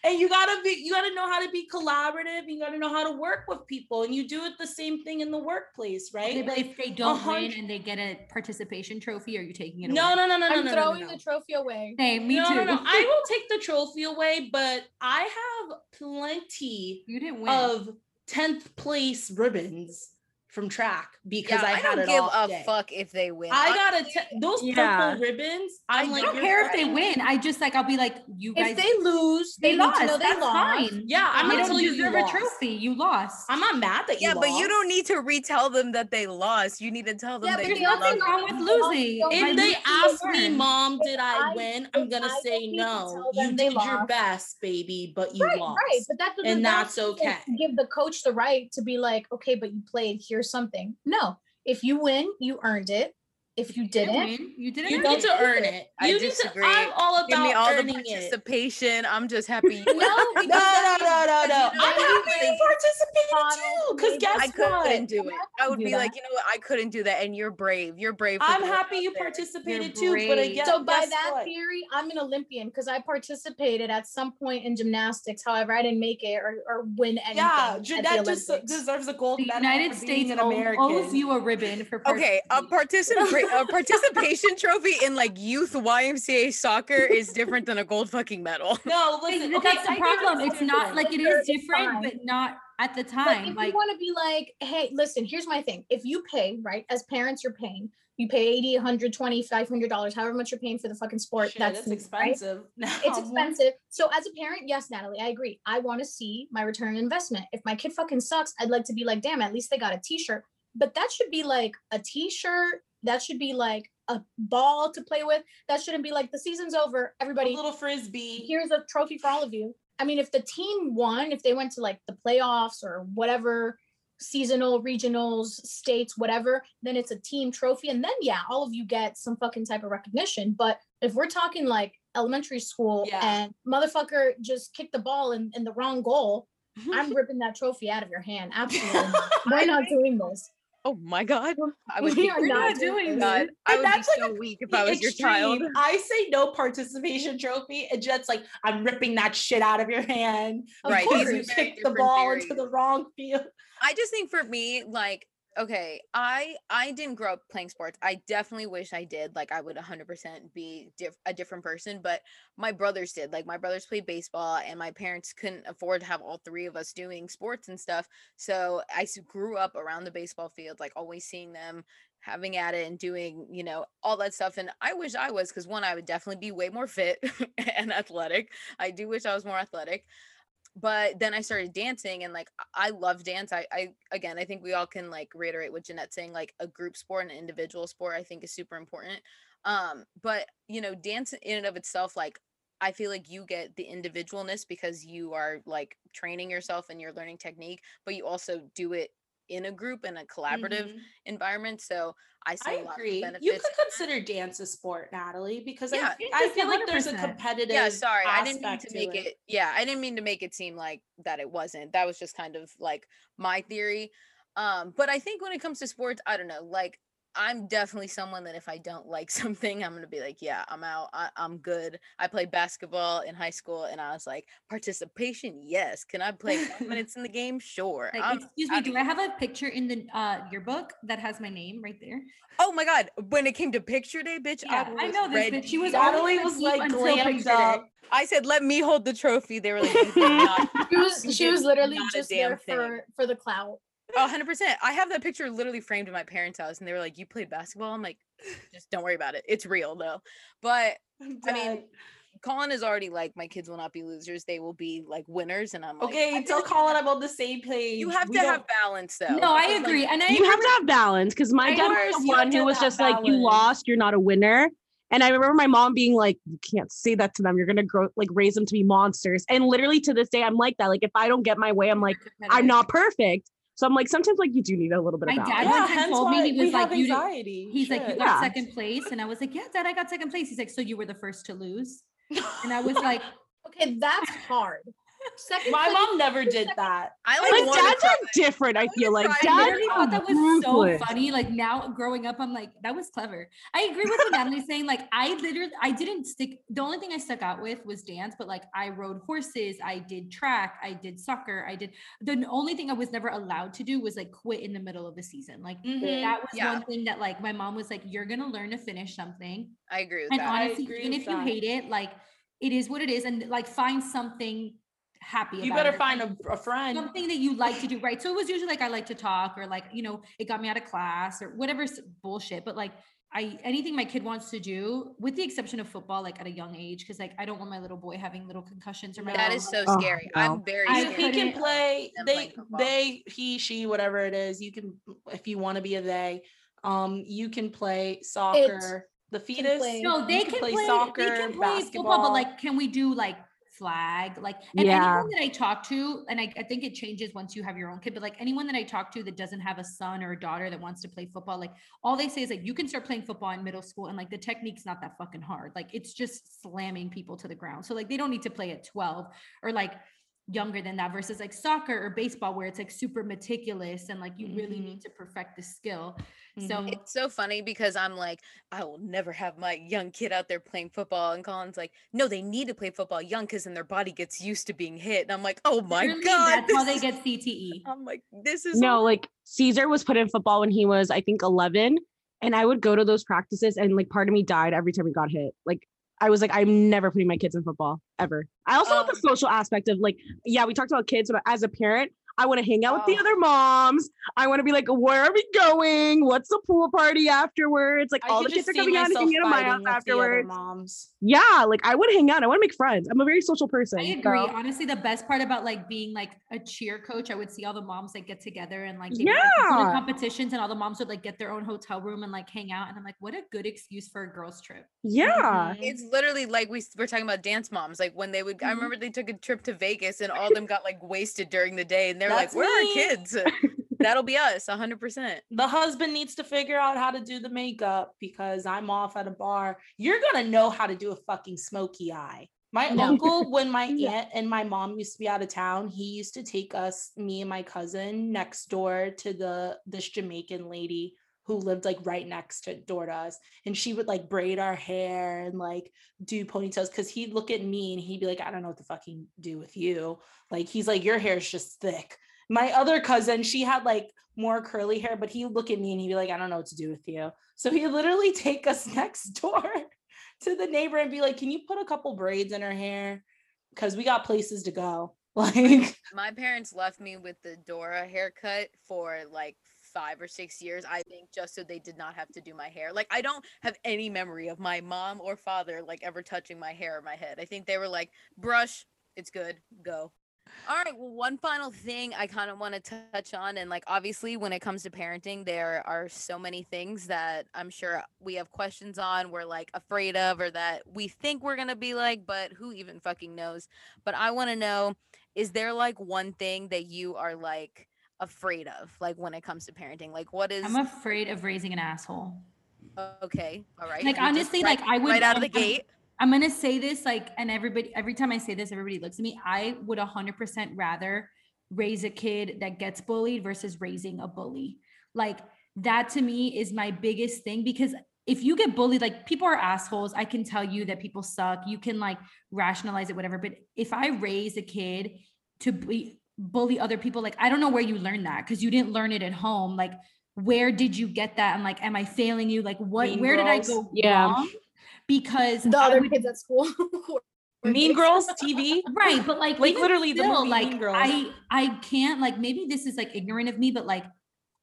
and you gotta be, you gotta know how to be collaborative. You gotta know how to work with people, and you do it the same thing in the workplace, right? Okay, but Like, if they don't win and they get a participation trophy, are you taking it no, away? no, no, no, no, I'm no, no, throwing no, no. the trophy away. Same, me no, too. no, no. I will take the trophy away, but I have plenty you didn't win. of 10th place ribbons from track because yeah, I, I don't it give a day. fuck if they win. I got a Honestly, te- those Yeah. purple ribbons. I'm I like, don't you're care if they fucking- win. I just like I'll be like, you guys. If they lose, they they, lost. need to know they That's lost. fine. Yeah, I'm they gonna don't tell you you deserve a trophy. You lost. I'm not mad that you yeah, but you don't need to retell them that they lost. You need to tell them Yeah, that but There's you the other nothing wrong with losing. If they ask me, mom, did I I- win? I'm gonna say don't need to no. You did your best, baby, but you right, lost. right. But that doesn't And that's okay. Give the coach the right to be like, okay, but you played. Here's or something. No, if you win, you earned it. If you didn't, win. You didn't. You need to earn it. I You need disagree. to. I'm all about Give me all the earning it. participation. I'm just happy. You no, No, no, no, no, no. I'm happy you participated too. Because guess I what? I couldn't do it. I would be that. like, you know what? I couldn't do that, and you're brave. You're brave. I'm happy you there. participated You're too. But brave. again, So by guess that what? theory, I'm an Olympian because I participated at some point in gymnastics. However, I didn't make it or, or win anything. Yeah, at Jeanette just deserves a gold The medal. United States an owe- owes you a ribbon for. Okay, a participating. Participation a participation trophy in like youth YMCA soccer is different than a gold fucking medal. No, listen. okay, that's the I problem. it's It's not like it Sure, is it's different, but not at the time. But time. if Like you want to be like, hey, listen, here's my thing. If you pay, right, as parents, you're paying. You pay 80, 120, 500 dollars, however much you're paying for the fucking sport. Shit, that's it's me, right? expensive. It's expensive. So as a parent, yes, Natalie, I agree. I want to see my return on investment. If my kid fucking sucks, I'd like to be like, damn, at least they got a t-shirt. But that should be like a t-shirt. That should be like a ball to play with. That shouldn't be like the season's over. A Everybody, little frisbee. here's a trophy for all of you. I mean, if the team won, if they went to like the playoffs or whatever seasonal, regionals, states, whatever, then it's a team trophy. And then, yeah, all of you get some fucking type of recognition. But if we're talking like elementary school Yeah. and motherfucker just kicked the ball in, in the wrong goal, I'm ripping that trophy out of your hand. Absolutely. We're not doing this. Oh my god. I would We be are not doing God. I would be that's like so weak if I was your child. I say no participation trophy, and Jet's like, I'm ripping that shit out of your hand. Of Right, Because you kicked the ball theories. into the wrong field. I just think for me, like, okay, I I didn't grow up playing sports. I definitely wish I did. Like, I would 100% be diff- a different person. But my brothers did. Like, my brothers played baseball, and my parents couldn't afford to have all three of us doing sports and stuff. So i grew up around the baseball field, like always seeing them having at it and doing you know all that stuff and i wish i was because one i would definitely be way more fit and athletic i do wish i was more athletic but then I started dancing and like I love dance. I, I again I think we all can like reiterate what Jeanette's saying, like a group sport and an individual sport I think is super important. Um, but you know, dance in and of itself, like I feel like you get the individualness because you are like training yourself and you're learning technique, but you also do it in a group in a collaborative Mhm. environment. So I I see a lot agree. of benefits. You could consider dance a sport, Natalie, because Yeah. I, I feel like there's a 100%. competitive. yeah sorry i didn't mean to make it. yeah i didn't mean to make it seem like that it wasn't that was just kind of like my theory um but i think when it comes to sports i don't know like i'm definitely someone that if i don't like something i'm gonna be like yeah i'm out I, i'm good i played basketball in high school and i was like participation yes can i play five minutes in the game sure Like, I'm excuse me, outta do I have a picture in the uh yearbook that has my name right there? oh my god when it came to picture day bitch Yeah, I was know this, ready. she was Natalie only was like glammed picture day. up. i said let me hold the trophy they were like not She was she was literally just there thing. for for the clout. Oh, 100%. I have that picture literally framed in my parents' house, and they were like, You played basketball? I'm like, Just don't worry about it. It's real, though. But I'm mean. Colin is already like, My kids will not be losers. They will be like winners. And I'm like, okay, I tell feel like Colin I'm on the same page. You have We to don't- have balance, though. No, I because, like, agree. And I you agree have to have balance because my Of dad was the one who was that just like, "You lost, you're not a winner." And I remember my mom being like, "You can't say that to them. You're gonna grow like raise them to be monsters." And literally to this day, I'm like that. Like if I don't get my way, I'm like, I'm not perfect. So I'm like, sometimes like you do need a little bit of. My of dad balance. one Yeah, time told me he was like, you did- anxiety. He's like, you got Yeah. second place. And I was like, yeah, dad, I got second place. He's like, so you were the first to lose. And I was like, Okay, that's hard. Second My mom never did that. I like, Like wanna dads are different. I feel like try I literally thought that was so funny. Like now growing up, I'm like, that was clever. I agree with what Natalie's saying. Like I literally, I didn't stick. The only thing I stuck out with was dance, but like I rode horses, I did track, I did soccer, I did. The only thing I was never allowed to do was like quit in the middle of the season. Like Mhm. that was Yeah. one thing that like my mom was like, you're gonna learn to finish something. I agree with And that. Honestly, agree even with if you that. hate it, like it is what it is, and like find something happy. You about better it. find a, a friend. something that you like to do, right? So it was usually like I like to talk, or like you know, it got me out of class, or whatever bullshit. But like I anything my kid wants to do, with the exception of football, like at a young age, because like I don't want my little boy having little concussions or my that little- is so Oh, scary. no. I'm very I He- scared. he can play they they he she whatever it is you can if you want to be a they um you can play soccer the fetus No, they you can, play, soccer they can play basketball football, but like, can we do like flag. Like, and Yeah. anyone that I talk to, and I, I think it changes once you have your own kid, but like anyone that I talk to that doesn't have a son or a daughter that wants to play football, like all they say is like you can start playing football in middle school and like the technique's not that fucking hard. Like it's just slamming people to the ground. So like they don't need to play at 12 or like younger than that versus like soccer or baseball where it's like super meticulous and like you really Mhm. need to perfect the skill. So Mhm. It's so funny because I'm like, I will never have my young kid out there playing football. And Colin's like, no, they need to play football young because then their body gets used to being hit. And I'm like, oh my literally, God. that's how they is- get CTE. I'm like, this is No, like Caesar was put in football when he was, I think, 11. And I would go to those practices and like part of me died every time we got hit. Like I was like, I'm never putting my kids in football ever. I also want oh the social aspect of like, yeah, we talked about kids, but as a parent, I want to hang out with the Oh. other moms. I want to be like, where are we going? What's the pool party afterwards? Like I all the kids are see coming out and myself hanging out at my house with the other afterwards. moms. Yeah, like I want to hang out. I want to make friends. I'm a very social person. I agree. so- Honestly, the best part about like being like a cheer coach, I would see all the moms like get together and like they would, like, Yeah. competitions, and all the moms would like get their own hotel room and like hang out. And I'm like, what a good excuse for a girls' trip. Yeah. Mhm. It's literally like we s- were talking about dance moms. Like when they would, I Mhm. remember they took a trip to Vegas and all of them got like wasted during the day, and they're like, That's "Where are me. kids?" That'll be us, hundred percent. the husband needs to figure out how to do the makeup because I'm off at a bar. You're gonna know how to do a fucking smoky eye. My No. uncle, when my Yeah. aunt and my mom used to be out of town, he used to take us, me and my cousin, next door to the this Jamaican lady who lived like right next to door to us. And she would like braid our hair and like do ponytails because he'd look at me and he'd be like, I don't know what to fucking do with you. Like he's like, your hair's just thick. My other cousin, she had like more curly hair, but he'd look at me and he'd be like, I don't know what to do with you. So he'd literally take us next door to the neighbor and be like, Can you put a couple braids in her hair? Because we got places to go. Like, My parents left me with the Dora haircut for like five or six years, I think, just so they did not have to do my hair. Like, I don't have any memory of my mom or father like ever touching my hair or my head. I think they were like, brush, it's good, go. All right, well, one final thing I kind of want to touch on, and like obviously, when it comes to parenting, there are so many things that I'm sure we have questions on, we're like afraid of, or that we think we're gonna be like, but who even fucking knows? But I want to know is there like one thing that you are like afraid of, like when it comes to parenting? Like, what is I'm afraid of raising an asshole. okay? All right, Like, honestly, right- like, I would- right out of the I'm- gate. I'm gonna say this like, and everybody, every time I say this, everybody looks at me. I would 100% rather raise a kid that gets bullied versus raising a bully. Like that to me is my biggest thing because if you get bullied, like people are assholes. I can tell you that people suck. You can like rationalize it, whatever. But if I raise a kid to be, bully other people, like I don't know where you learned that because you didn't learn it at home. Like, where did you get that? And like, am I failing you? Like, what? Mean where did I go Yeah. wrong? Because The other would- kids at school. Mean. Girls TV. right but like Like, even literally the still, movie like Mean Girls. i i can't like maybe this is like ignorant of me but like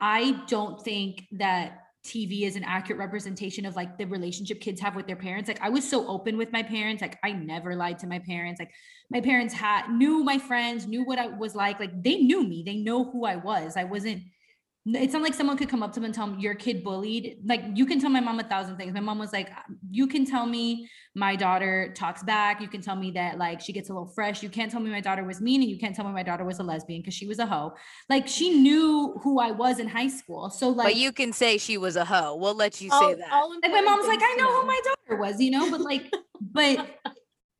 i don't think that tv is an accurate representation of like the relationship kids have with their parents. Like i was so open with my parents. Like i never lied to my parents. Like my parents had knew my friends knew what i was like. Like they knew me. They know who i was. I wasn't it's not like someone could come up to them and tell them your kid bullied. Like you can tell my mom a thousand things. My mom was like, uh, you can tell me my daughter talks back. You can tell me that like she gets a little fresh. You can't tell me my daughter was mean, and you can't tell me my daughter was a lesbian because she was a hoe. Like she knew who I was in high school. So like, but you can say she was a hoe. We'll let you All- say that. like my important mom's like, I know who my daughter was, you know, but like, but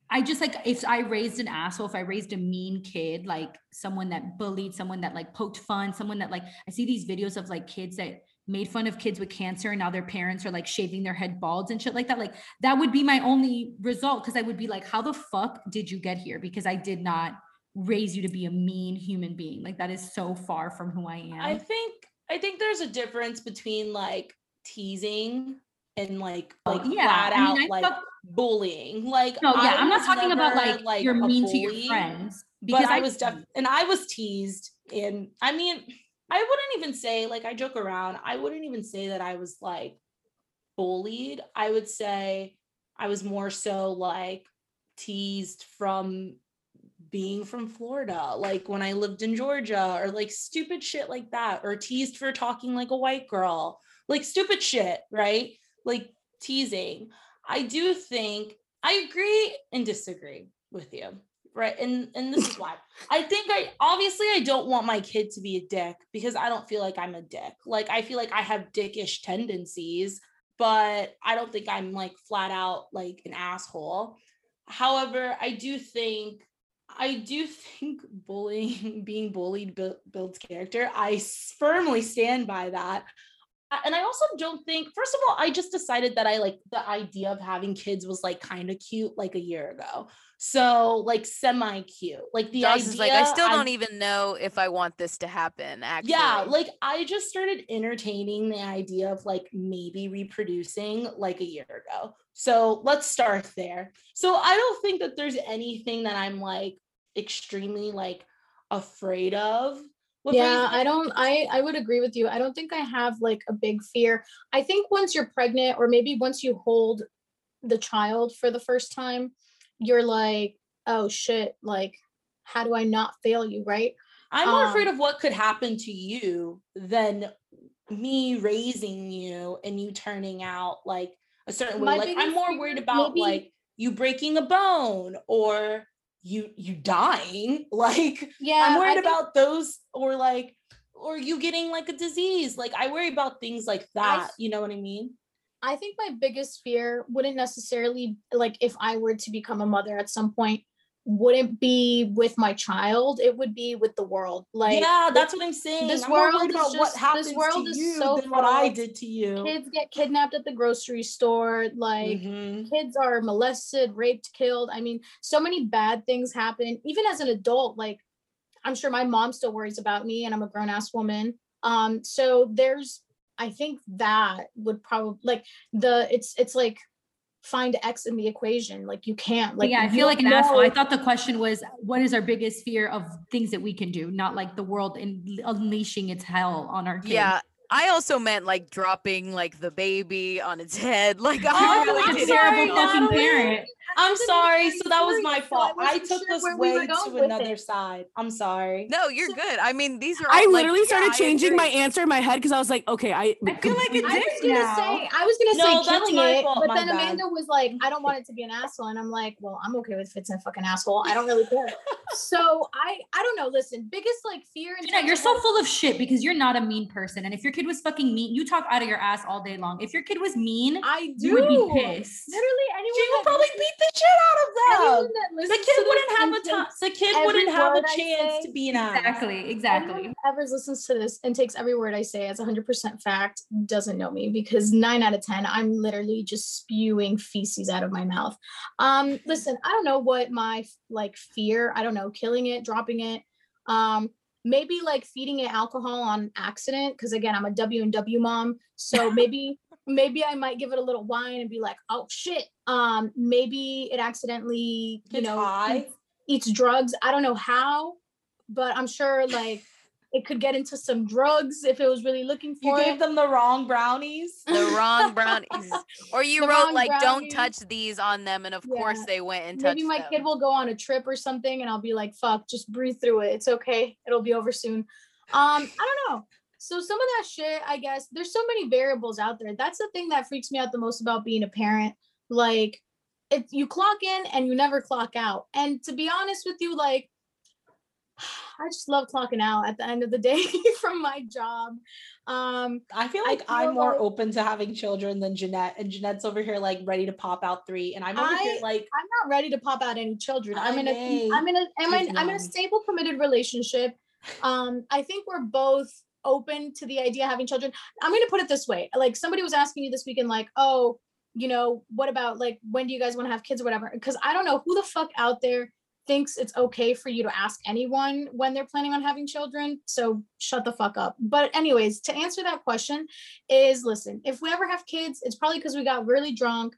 I just like if I raised an asshole, if I raised a mean kid, like someone that bullied, someone that like poked fun, someone that like I see these videos of like kids that made fun of kids with cancer and now their parents are like shaving their head bald and shit like that. Like that would be my only result because I would be like, how the fuck did you get here? Because I did not raise you to be a mean human being. Like that is so far from who I am. I think I think there's a difference between like teasing and like Oh, like yeah, flat I mean, out I like thought- bullying. Like no, yeah, I I'm not talking about never, like, you're mean to your bully, friends. But I I was def- and I was teased and I mean I wouldn't even say like I joke around. I wouldn't even say that I was like bullied. I would say I was more so like teased from being from Florida, like when I lived in Georgia, or like stupid shit like that, or teased for talking like a white girl, like stupid shit, right? Like teasing. I do think I agree and disagree with you. right? And and this is why. I think I obviously I don't want my kid to be a dick because I don't feel like I'm a dick. Like I feel like I have dickish tendencies, but I don't think I'm like flat out like an asshole. However, I do think I do think bullying, being bullied bu- builds character. I firmly stand by that. And I also don't think, first of all, I just decided that I like the idea of having kids was like kind of cute like a year ago. So like semi cute. Like the Josh idea is like, I still don't even know if I want this to happen. Actually, yeah, like I just started entertaining the idea of like maybe reproducing like a year ago. So let's start there. So I don't think that there's anything that I'm like extremely like afraid of. With yeah i don't i i would agree with you. I don't think i have like a big fear. I think once you're pregnant or maybe once you hold the child for the first time you're like oh shit like how do i not fail you right? I'm more um, afraid of what could happen to you than me raising you and you turning out like a certain way. Like I'm more worried about maybe- like you breaking a bone or you you dying. Like yeah I'm I worried think- about those or like or you getting like a disease. Like I worry about things like that. you know what I mean? I think my biggest fear wouldn't necessarily like if I were to become a mother at some point wouldn't be with my child it would be with the world like yeah, that's what I'm saying. this I'm world is about what just- happens this world to is you so than what I did to you. kids get kidnapped at the grocery store like Mhm. kids are molested raped killed i mean so many bad things happen even as an adult like i'm sure my mom still worries about me and i'm a grown-ass woman um so there's i think that would probably like the it's it's like find x in the equation like you can't like yeah, I feel like an don't asshole. I thought the question was, what is our biggest fear of things that we can do, not like the world in unleashing its hell on our kids. yeah. I also meant like dropping like the baby on its head. Like Oh, I You're really like a didn't terrible mean- fucking parent. I'm sorry. So that was serious, my so I fault. I, took sure this where we way going to another it. side. I'm sorry. No, you're So- good. I mean, these are. I all, like, literally yeah, started I changing my answer in my head because I was like, okay, I, I feel like a I dick was gonna now. say, I was gonna No, say that's killing my it, fault, but then bad. Amanda was like, I don't want it to be an asshole, and I'm like, well, I'm okay with if it's a fucking asshole. I don't really care. so I, I don't know. Listen, biggest like fear. in Gina, terms you're so full of shit because you're not a mean person. And if your kid was fucking mean, you talk out of your ass all day long. If your kid was mean, I do. would be pissed. Literally, anyone She would probably beat the shit out of them. The kid wouldn't have a time. The kid wouldn't have a chance to be an ass. Exactly, exactly. who ever listens to this and takes every word I say as 100% fact doesn't know me because nine out of 10, I'm literally just spewing feces out of my mouth. Um, listen, I don't know what my like fear, I don't know, killing it, dropping it, um, maybe like feeding it alcohol on accident. Cause again, I'm a W and W mom. So maybe, maybe I might give it a little wine and be like, oh shit. Um, maybe it accidentally, you Gets know, high. eats- eats drugs. I don't know how, but I'm sure like it could get into some drugs if it was really looking for. You gave it. them the wrong brownies. the wrong brownies, or you The wrote wrong like "Don't touch these" on them, and of course they went and touched Maybe my them. kid will go on a trip or something and I'll be like, fuck, just breathe through it. It's okay. It'll be over soon. Um, I don't know. So some of that shit, I guess, there's so many variables out there. That's the thing that freaks me out the most about being a parent. Like it you clock in and you never clock out. And to be honest with you, like I just love clocking out at the end of the day from my job. Um, I feel I like I'm more like- open to having children than Jeanette, and Jeanette's over here like ready to pop out three, and I'm over here like I'm not ready to pop out any children. I'm I in a may. I'm in a I'm in, I'm in a stable committed relationship. Um, I think we're both open to the idea of having children. I'm gonna put it this way. Like somebody was asking you this weekend, like, oh, you know, what about like when do you guys want to have kids or whatever? Because I don't know who the fuck out there thinks it's okay for you to ask anyone when they're planning on having children. So shut the fuck up. But anyways, to answer that question is listen, if we ever have kids, it's probably because we got really drunk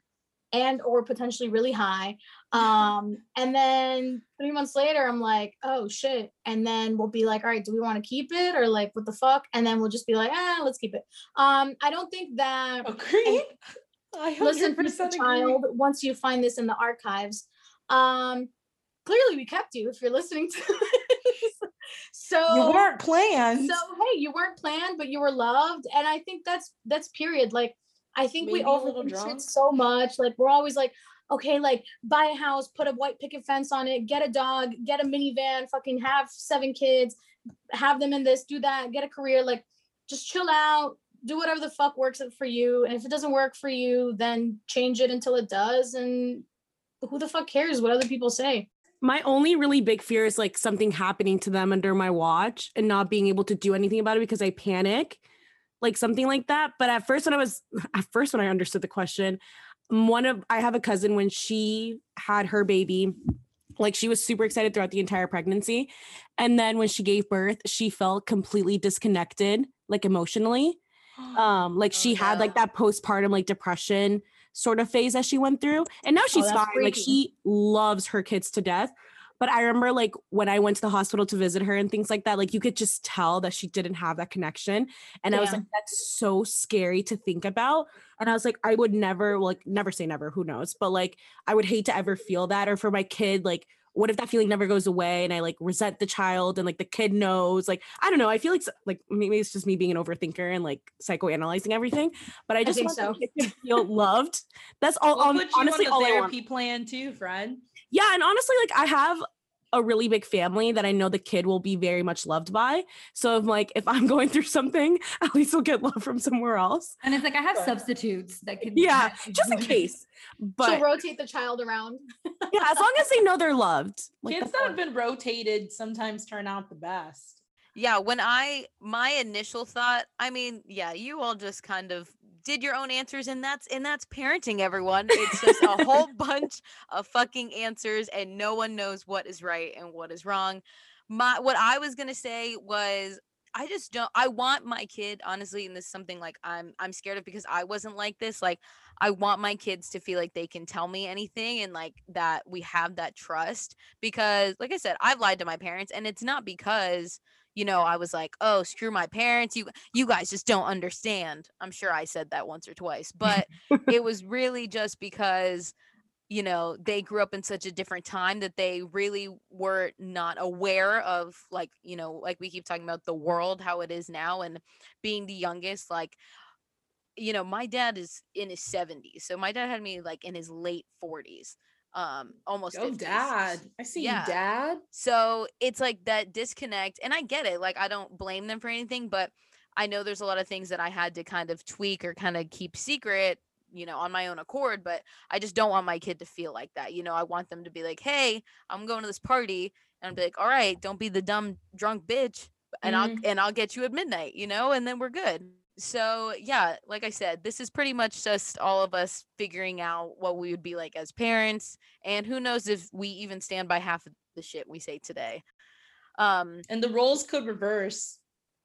and or potentially really high um and then three months later i'm like oh shit. And then we'll be like all right do we want to keep it or like what the fuck? And then we'll just be like ah let's keep it. Um i don't think that agreed. I listen for the child once you find this in the archives um clearly we kept you if you're listening to this. So You weren't planned. so hey you weren't planned but you were loved. And i think that's that's period. Like i think we Maybe little overthink so much. Like we're always like okay, like buy a house, put a white picket fence on it, get a dog, get a minivan, fucking have seven kids, have them in this, do that, get a career, like just chill out, do whatever the fuck works for you. And if it doesn't work for you, then change it until it does. And who the fuck cares what other people say? My only really big fear is like something happening to them under my watch and not being able to do anything about it because I panic, like something like that. But at first, when I was, at first, when I understood the question, one of, I have a cousin when she had her baby, like she was super excited throughout the entire pregnancy. And then when she gave birth, she felt completely disconnected, like emotionally. Um, like she Oh, had like that postpartum like depression sort of phase that she went through. And now she's that's fine. Like she loves her kids to death. But I remember like when I went to the hospital to visit her and things like that, like you could just tell that she didn't have that connection. And I was like, that's so scary to think about. And I was like, I would never, like, never say never, who knows? But like, I would hate to ever feel that. Or for my kid, like, what if that feeling never goes away and I like resent the child and like the kid knows? Like, I don't know. I feel like, like maybe it's just me being an overthinker and like psychoanalyzing everything. But I just think want so. to feel loved. That's all. We'll um, honestly, on all the I want. therapy plan too, friend. Yeah, and honestly, like I have a really big family that I know the kid will be very much loved by. So I'm like if I'm going through something, at least I'll get love from somewhere else. And it's like I have Sure. substitutes that can Yeah, just in case. But She'll rotate the child around. yeah, as long as they know they're loved. Like, Kids that's that have been rotated sometimes turn out the best. Yeah, when I my initial thought, I mean, yeah, you all just kind of did your own answers and that's and that's parenting everyone. It's just a whole bunch of fucking answers and no one knows what is right and what is wrong. My what I was going to say was I just don't I want my kid honestly and this is something like I'm I'm scared of because I wasn't like this like I want my kids to feel like they can tell me anything and like that we have that trust because like I said I've lied to my parents and it's not because you know I was like oh screw my parents you you guys just don't understand. I'm sure I said that once or twice but it was really just because you know they grew up in such a different time that they really were not aware of like you know like we keep talking about the world how it is now and being the youngest like you know my dad is in his 70s so my dad had me like in his late 40s um almost Oh, 50s. dad. I see Yeah. you, dad. So it's like that disconnect, and I get it. Like I don't blame them for anything, but I know there's a lot of things that I had to kind of tweak or kind of keep secret, you know, on my own accord. But I just don't want my kid to feel like that. You know, I want them to be like, "Hey, I'm going to this party," and be like, "All right, don't be the dumb drunk bitch, and I'll and I'll get you at midnight," you know, and then we're good. So yeah, like I said, this is pretty much just all of us figuring out what we would be like as parents, and who knows if we even stand by half of the shit we say today. Um, And the roles could reverse.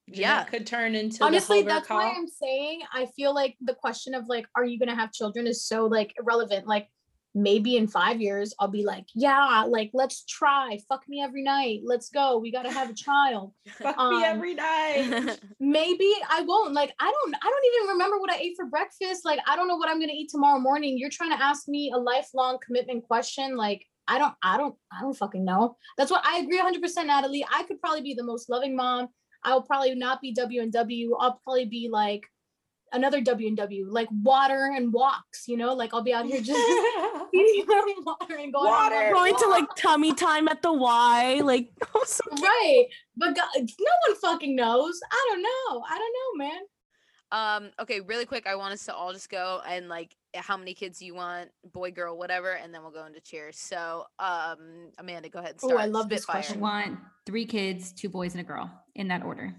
Jeanette Yeah. could turn into Honestly, the hover that's why. I'm saying I feel like the question of like, are you gonna have children is so like irrelevant. Like maybe in five years I'll be like, yeah, like let's try. Fuck me every night. Let's go. We gotta have a child. Fuck um, me every night. Maybe I won't. Like I don't I don't even remember what I ate for breakfast. Like I don't know what I'm gonna eat tomorrow morning. You're trying to ask me a lifelong commitment question. Like I don't I don't I don't fucking know. That's what I agree 100% Natalie. I could probably be the most loving mom. I'll probably not be W and W. I'll probably be like another W and W, like water and walks, you know? Like I'll be out here just feeding them water and going on Water. going to like tummy time at the Y. Like, oh, so right. But God, no one fucking knows. I don't know. I don't know, man. um, okay, really quick, I want us to all just go and like how many kids you want, boy, girl, whatever, and then we'll go into cheers. So, um, Amanda, go ahead and Ooh, start. I love this Spitfire. I question. want three kids, two boys, and a girl in that order.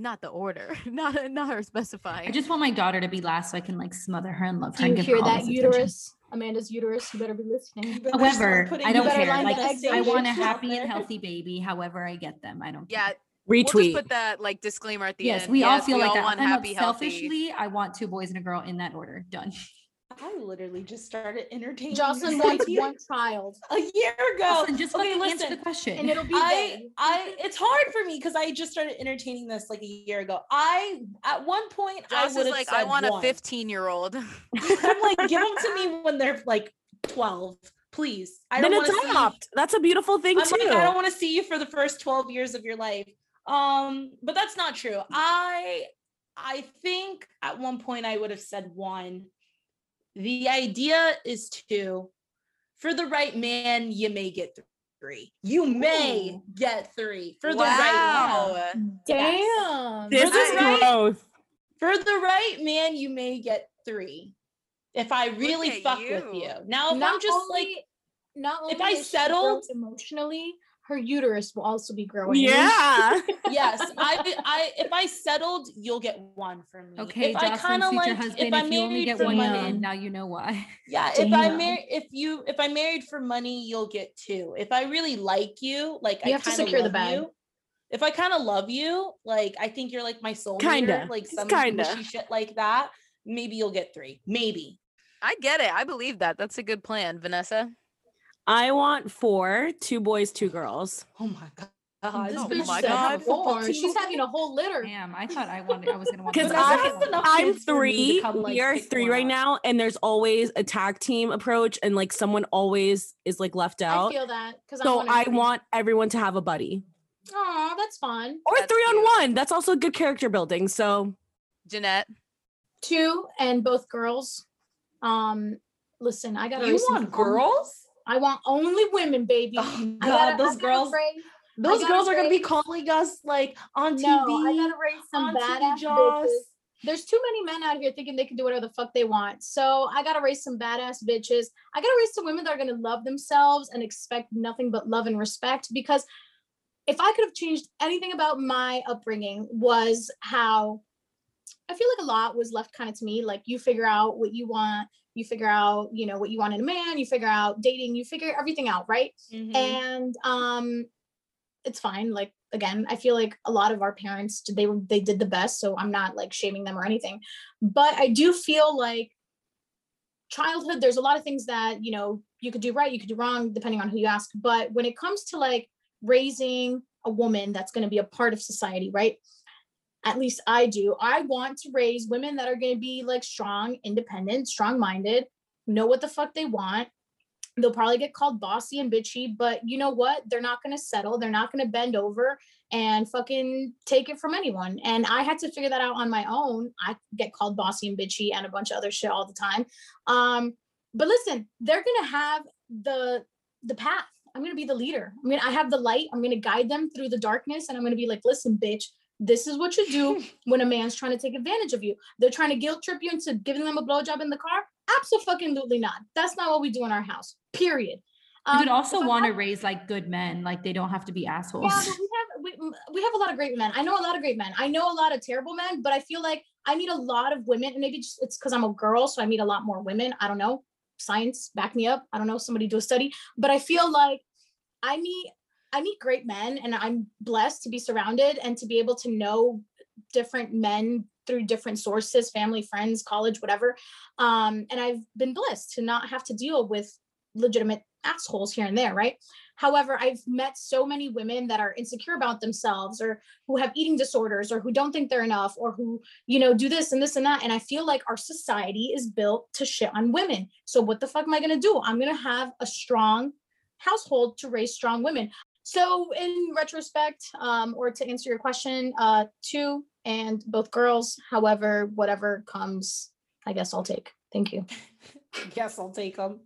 Not the order, not not her specifying. I just want my daughter to be last so I can like smother her and love her. Do and you give hear her all that this attention. uterus? Amanda's uterus. You better be listening. Better However, I don't care. Like I want a happy and healthy baby. However, I get them. I don't. yeah, care. we'll just retweet. put that like disclaimer at the end. Yes, end. we all Yes, feel we like all that. want I'm happy, healthy. selfishly, I want two boys and a girl in that order. Done. I literally just started entertaining. Jocelyn wants one child, a year ago. Listen, just okay, fucking answer listen. the question. and it'll be I. I it's hard for me because I just started entertaining this like a year ago. I at one point I Joss would is like, said I want a 15 year old. I'm like, give them to me when they're like 12, please. I then don't want to see. adopt. That's a beautiful thing I'm too. like, I don't want to see you for the first 12 years of your life. Um, but that's not true. I I think at one point I would have said one. The idea is to, For the right man, you may get three. You may Ooh. get three for the right man. wow. Damn. This is right. growth. For the right man, you may get three. If I really fuck with you. you. Now, if I'm just like, not only if I settled- emotionally, her uterus will also be growing. Yeah. yes, I, I, if I settled, you'll get one from me. Okay, if I kind of like, husband, if if, I you only married get for one money, man, now you know why. Yeah, if I Damn. marry if you if I married for money, you'll get two. If I really like you, like I have to secure the love bag. You, if I kind of love you, like I think you're like my soul Kinda. like some kinda. mushy shit like that. Maybe you'll get three. Maybe. I get it. I believe that. That's a good plan, Vanessa. I want four, two boys, two girls. Oh my god. This Oh bitch my God. four. She's having a whole litter. Damn, I thought I wanted. I was gonna want. Because I, has enough I'm kids for me to three. come, like, we are three right up. now, and there's always a tag team approach, and like someone always is like left out. I feel that because So I want everyone to have a buddy Oh, that's fun. or That's three on one. That's also good character building. So Jeanette. Two and both girls. Um, listen, I gotta. You want fun- girls? I want only women, baby. Oh god, gotta- those girls raise- those girls are gonna be calling us like on TV. No, I gotta raise some badass bitches. There's too many men out here thinking they can do whatever the fuck they want. So I gotta raise some badass bitches. I gotta raise some women that are gonna love themselves and expect nothing but love and respect. Because if I could have changed anything about my upbringing, was how I feel like a lot was left kind of to me. Like you figure out what you want, you figure out, you know, what you want in a man, you figure out dating, you figure everything out, right? Mhm. and um it's fine like again i feel like a lot of our parents they they did the best so i'm not like shaming them or anything but i do feel like childhood there's a lot of things that you know you could do right you could do wrong depending on who you ask but when it comes to like raising a woman that's going to be a part of society right at least i do i want to raise women that are going to be like strong independent strong minded know what the fuck they want they'll probably get called bossy and bitchy, but you know what? They're not going to settle. They're not going to bend over and fucking take it from anyone. And I had to figure that out on my own. I get called bossy and bitchy and a bunch of other shit all the time. Um, but listen, they're going to have the the path. I'm going to be the leader. I mean, I have the light. I'm going to guide them through the darkness and I'm going to be like, "Listen, bitch, this is what you do when a man's trying to take advantage of you. They're trying to guilt trip you into giving them a blowjob in the car. Absolutely not. That's not what we do in our house. Period. You would Um, also want to raise like good men, like they don't have to be assholes. Yeah, we have we, we have a lot of great men. I know a lot of great men. I know a lot of terrible men, but I feel like I meet a lot of women, and maybe just, it's because I'm a girl, so I meet a lot more women. I don't know. Science back me up. I don't know. Somebody do a study, but I feel like I meet I meet great men, and I'm blessed to be surrounded and to be able to know different men through different sources, family, friends, college, whatever. Um, and I've been blessed to not have to deal with legitimate assholes here and there, right? However, I've met so many women that are insecure about themselves or who have eating disorders or who don't think they're enough or who, you know, do this and this and that. And I feel like our society is built to shit on women. So what the fuck am I going to do? I'm going to have a strong household to raise strong women. So in retrospect, um, or to answer your question, uh, two and both girls, however, whatever comes, I guess I'll take. Thank you. Yes, I'll take them.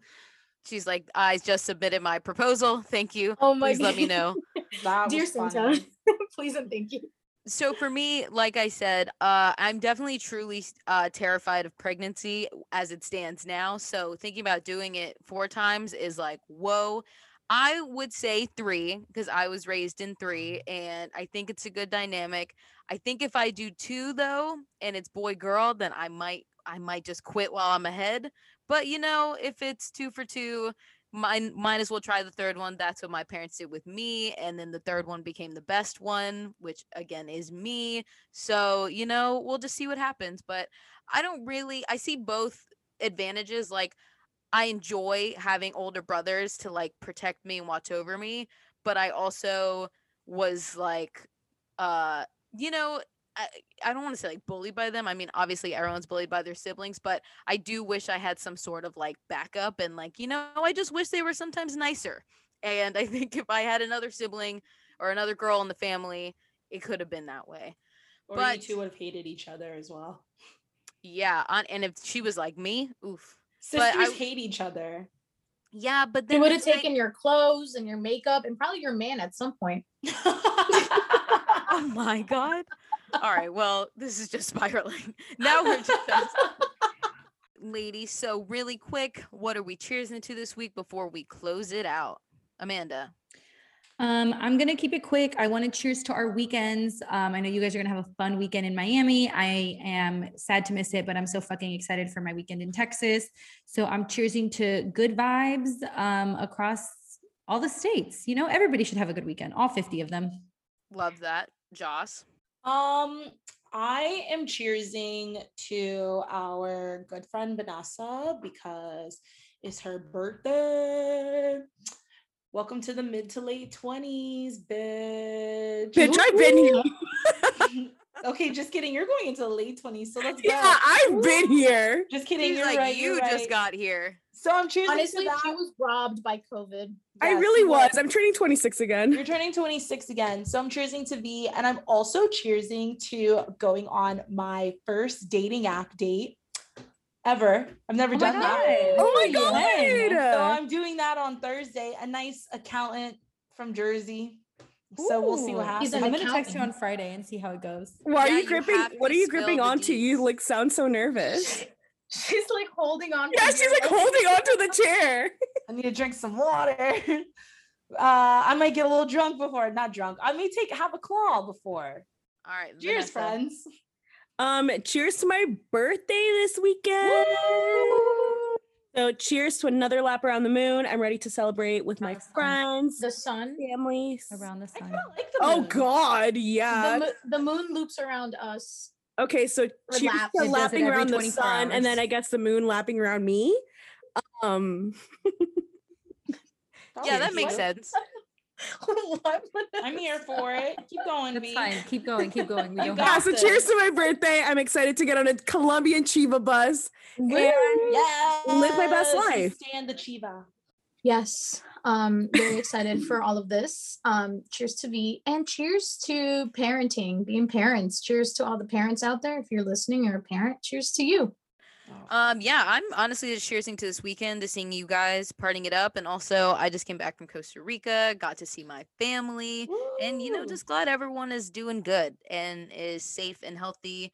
She's like, I just submitted my proposal. Thank you. Oh my Please let me know. That Dear was Santa, please and thank you. so for me like i said uh i'm definitely truly uh terrified of pregnancy as it stands now so thinking about doing it four times is like whoa i would say three because i was raised in three mm-hmm. and i think it's a good dynamic. I think if i do two though and it's boy girl then i might i might just quit while i'm ahead but you know if it's two for two mine might as well try the third one. That's what my parents did with me and then the third one became the best one which again is me so you know we'll just see what happens but i don't really i see both advantages like i enjoy having older brothers to like protect me and watch over me but i also was like uh you know I, I don't want to say like bullied by them. I mean, obviously everyone's bullied by their siblings, but I do wish I had some sort of like backup and like, you know, I just wish they were sometimes nicer. And I think if I had another sibling or another girl in the family, it could have been that way. Or But- you two would have hated each other as well. Yeah. On, and if she was like me, oof. Sisters I- hate each other. Yeah, but They then would have it's like- taken your clothes and your makeup and probably your man at some point. Oh my god. All right, well, this is just spiraling. Now we're just ladies. So really quick, what are we cheers into this week before we close it out? Amanda. Um, I'm gonna keep it quick. I want to cheers to our weekends. Um, I know you guys are gonna have a fun weekend in Miami. I am sad to miss it, but I'm so fucking excited for my weekend in Texas. So I'm cheersing to good vibes um, across all the states. You know, everybody should have a good weekend. All 50 of them. Love that. Joss. Um, I am cheersing to our good friend Vanessa because it's her birthday. Welcome to the mid to late 20s, bitch. Bitch, I've been here. okay, just kidding. You're going into the late 20s, so let's go. Yeah, I've been here. Just kidding. Seems You're like right. you you're just right. got here. So I'm cheersing Honestly, to that. she was robbed by COVID. I really you was. I'm turning 26 again. You're turning 26 again. So I'm cheersing to be, And I'm also cheersing to going on my first dating app date ever. I've never Oh done that. Oh my Yay. So. I'm doing that on Thursday. A nice accountant from Jersey. So we'll see what happens. He's I'm gonna text you on Friday and see how it goes. Why are Yeah, you you gripping? have what are you gripping onto? You like sound so nervous. She's like holding on. yeah, she's like life. holding onto the chair. I need to drink some water. Uh, I might get a little drunk before. Not drunk. I may take have a claw before. All right. Cheers, Vanessa. friends. Um, cheers to my birthday this weekend. So cheers to another lap around the moon. I'm ready to celebrate with my Awesome. friends, The sun. families. Around the sun. kind like the Oh moon. God, The, yeah. mo- the moon loops around us. Okay, so Or cheers laps. to It lapping around the 24 sun, and then. I guess the moon lapping around me. Um, Yeah, that makes sense. What? I'm here for it. Keep going, That's B. fine. Keep going. Keep going. We don't got yeah. have So this. cheers to my birthday. I'm excited to get on a Colombian Chiva bus. Yes. Live my best life. Stand the Chiva. Yes. Um, very excited for all of this. Um, cheers to V and cheers to parenting, being parents. Cheers to all the parents out there. If you're listening, you're a parent. Cheers to you. Um, yeah, I'm honestly just cheersing to this weekend to seeing you guys partying it up. And also I just came back from Costa Rica, got to see my family. And you know, just glad everyone is doing good and is safe and healthy.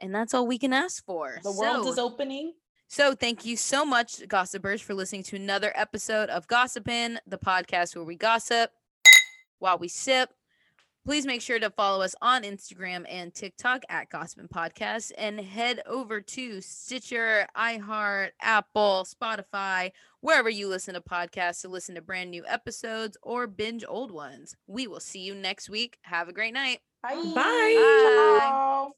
And that's all we can ask for. the world So- is opening. So thank you so much, gossipers, for listening to another episode of Gossipin, the podcast where we gossip while we sip. Please make sure to follow us on Instagram and TikTok at Gossipin Podcast and head over to Stitcher, iHeart, Apple, Spotify, wherever you listen to podcasts to listen to brand new episodes or binge old ones. We will see you next week. Have a great night. Bye. Bye.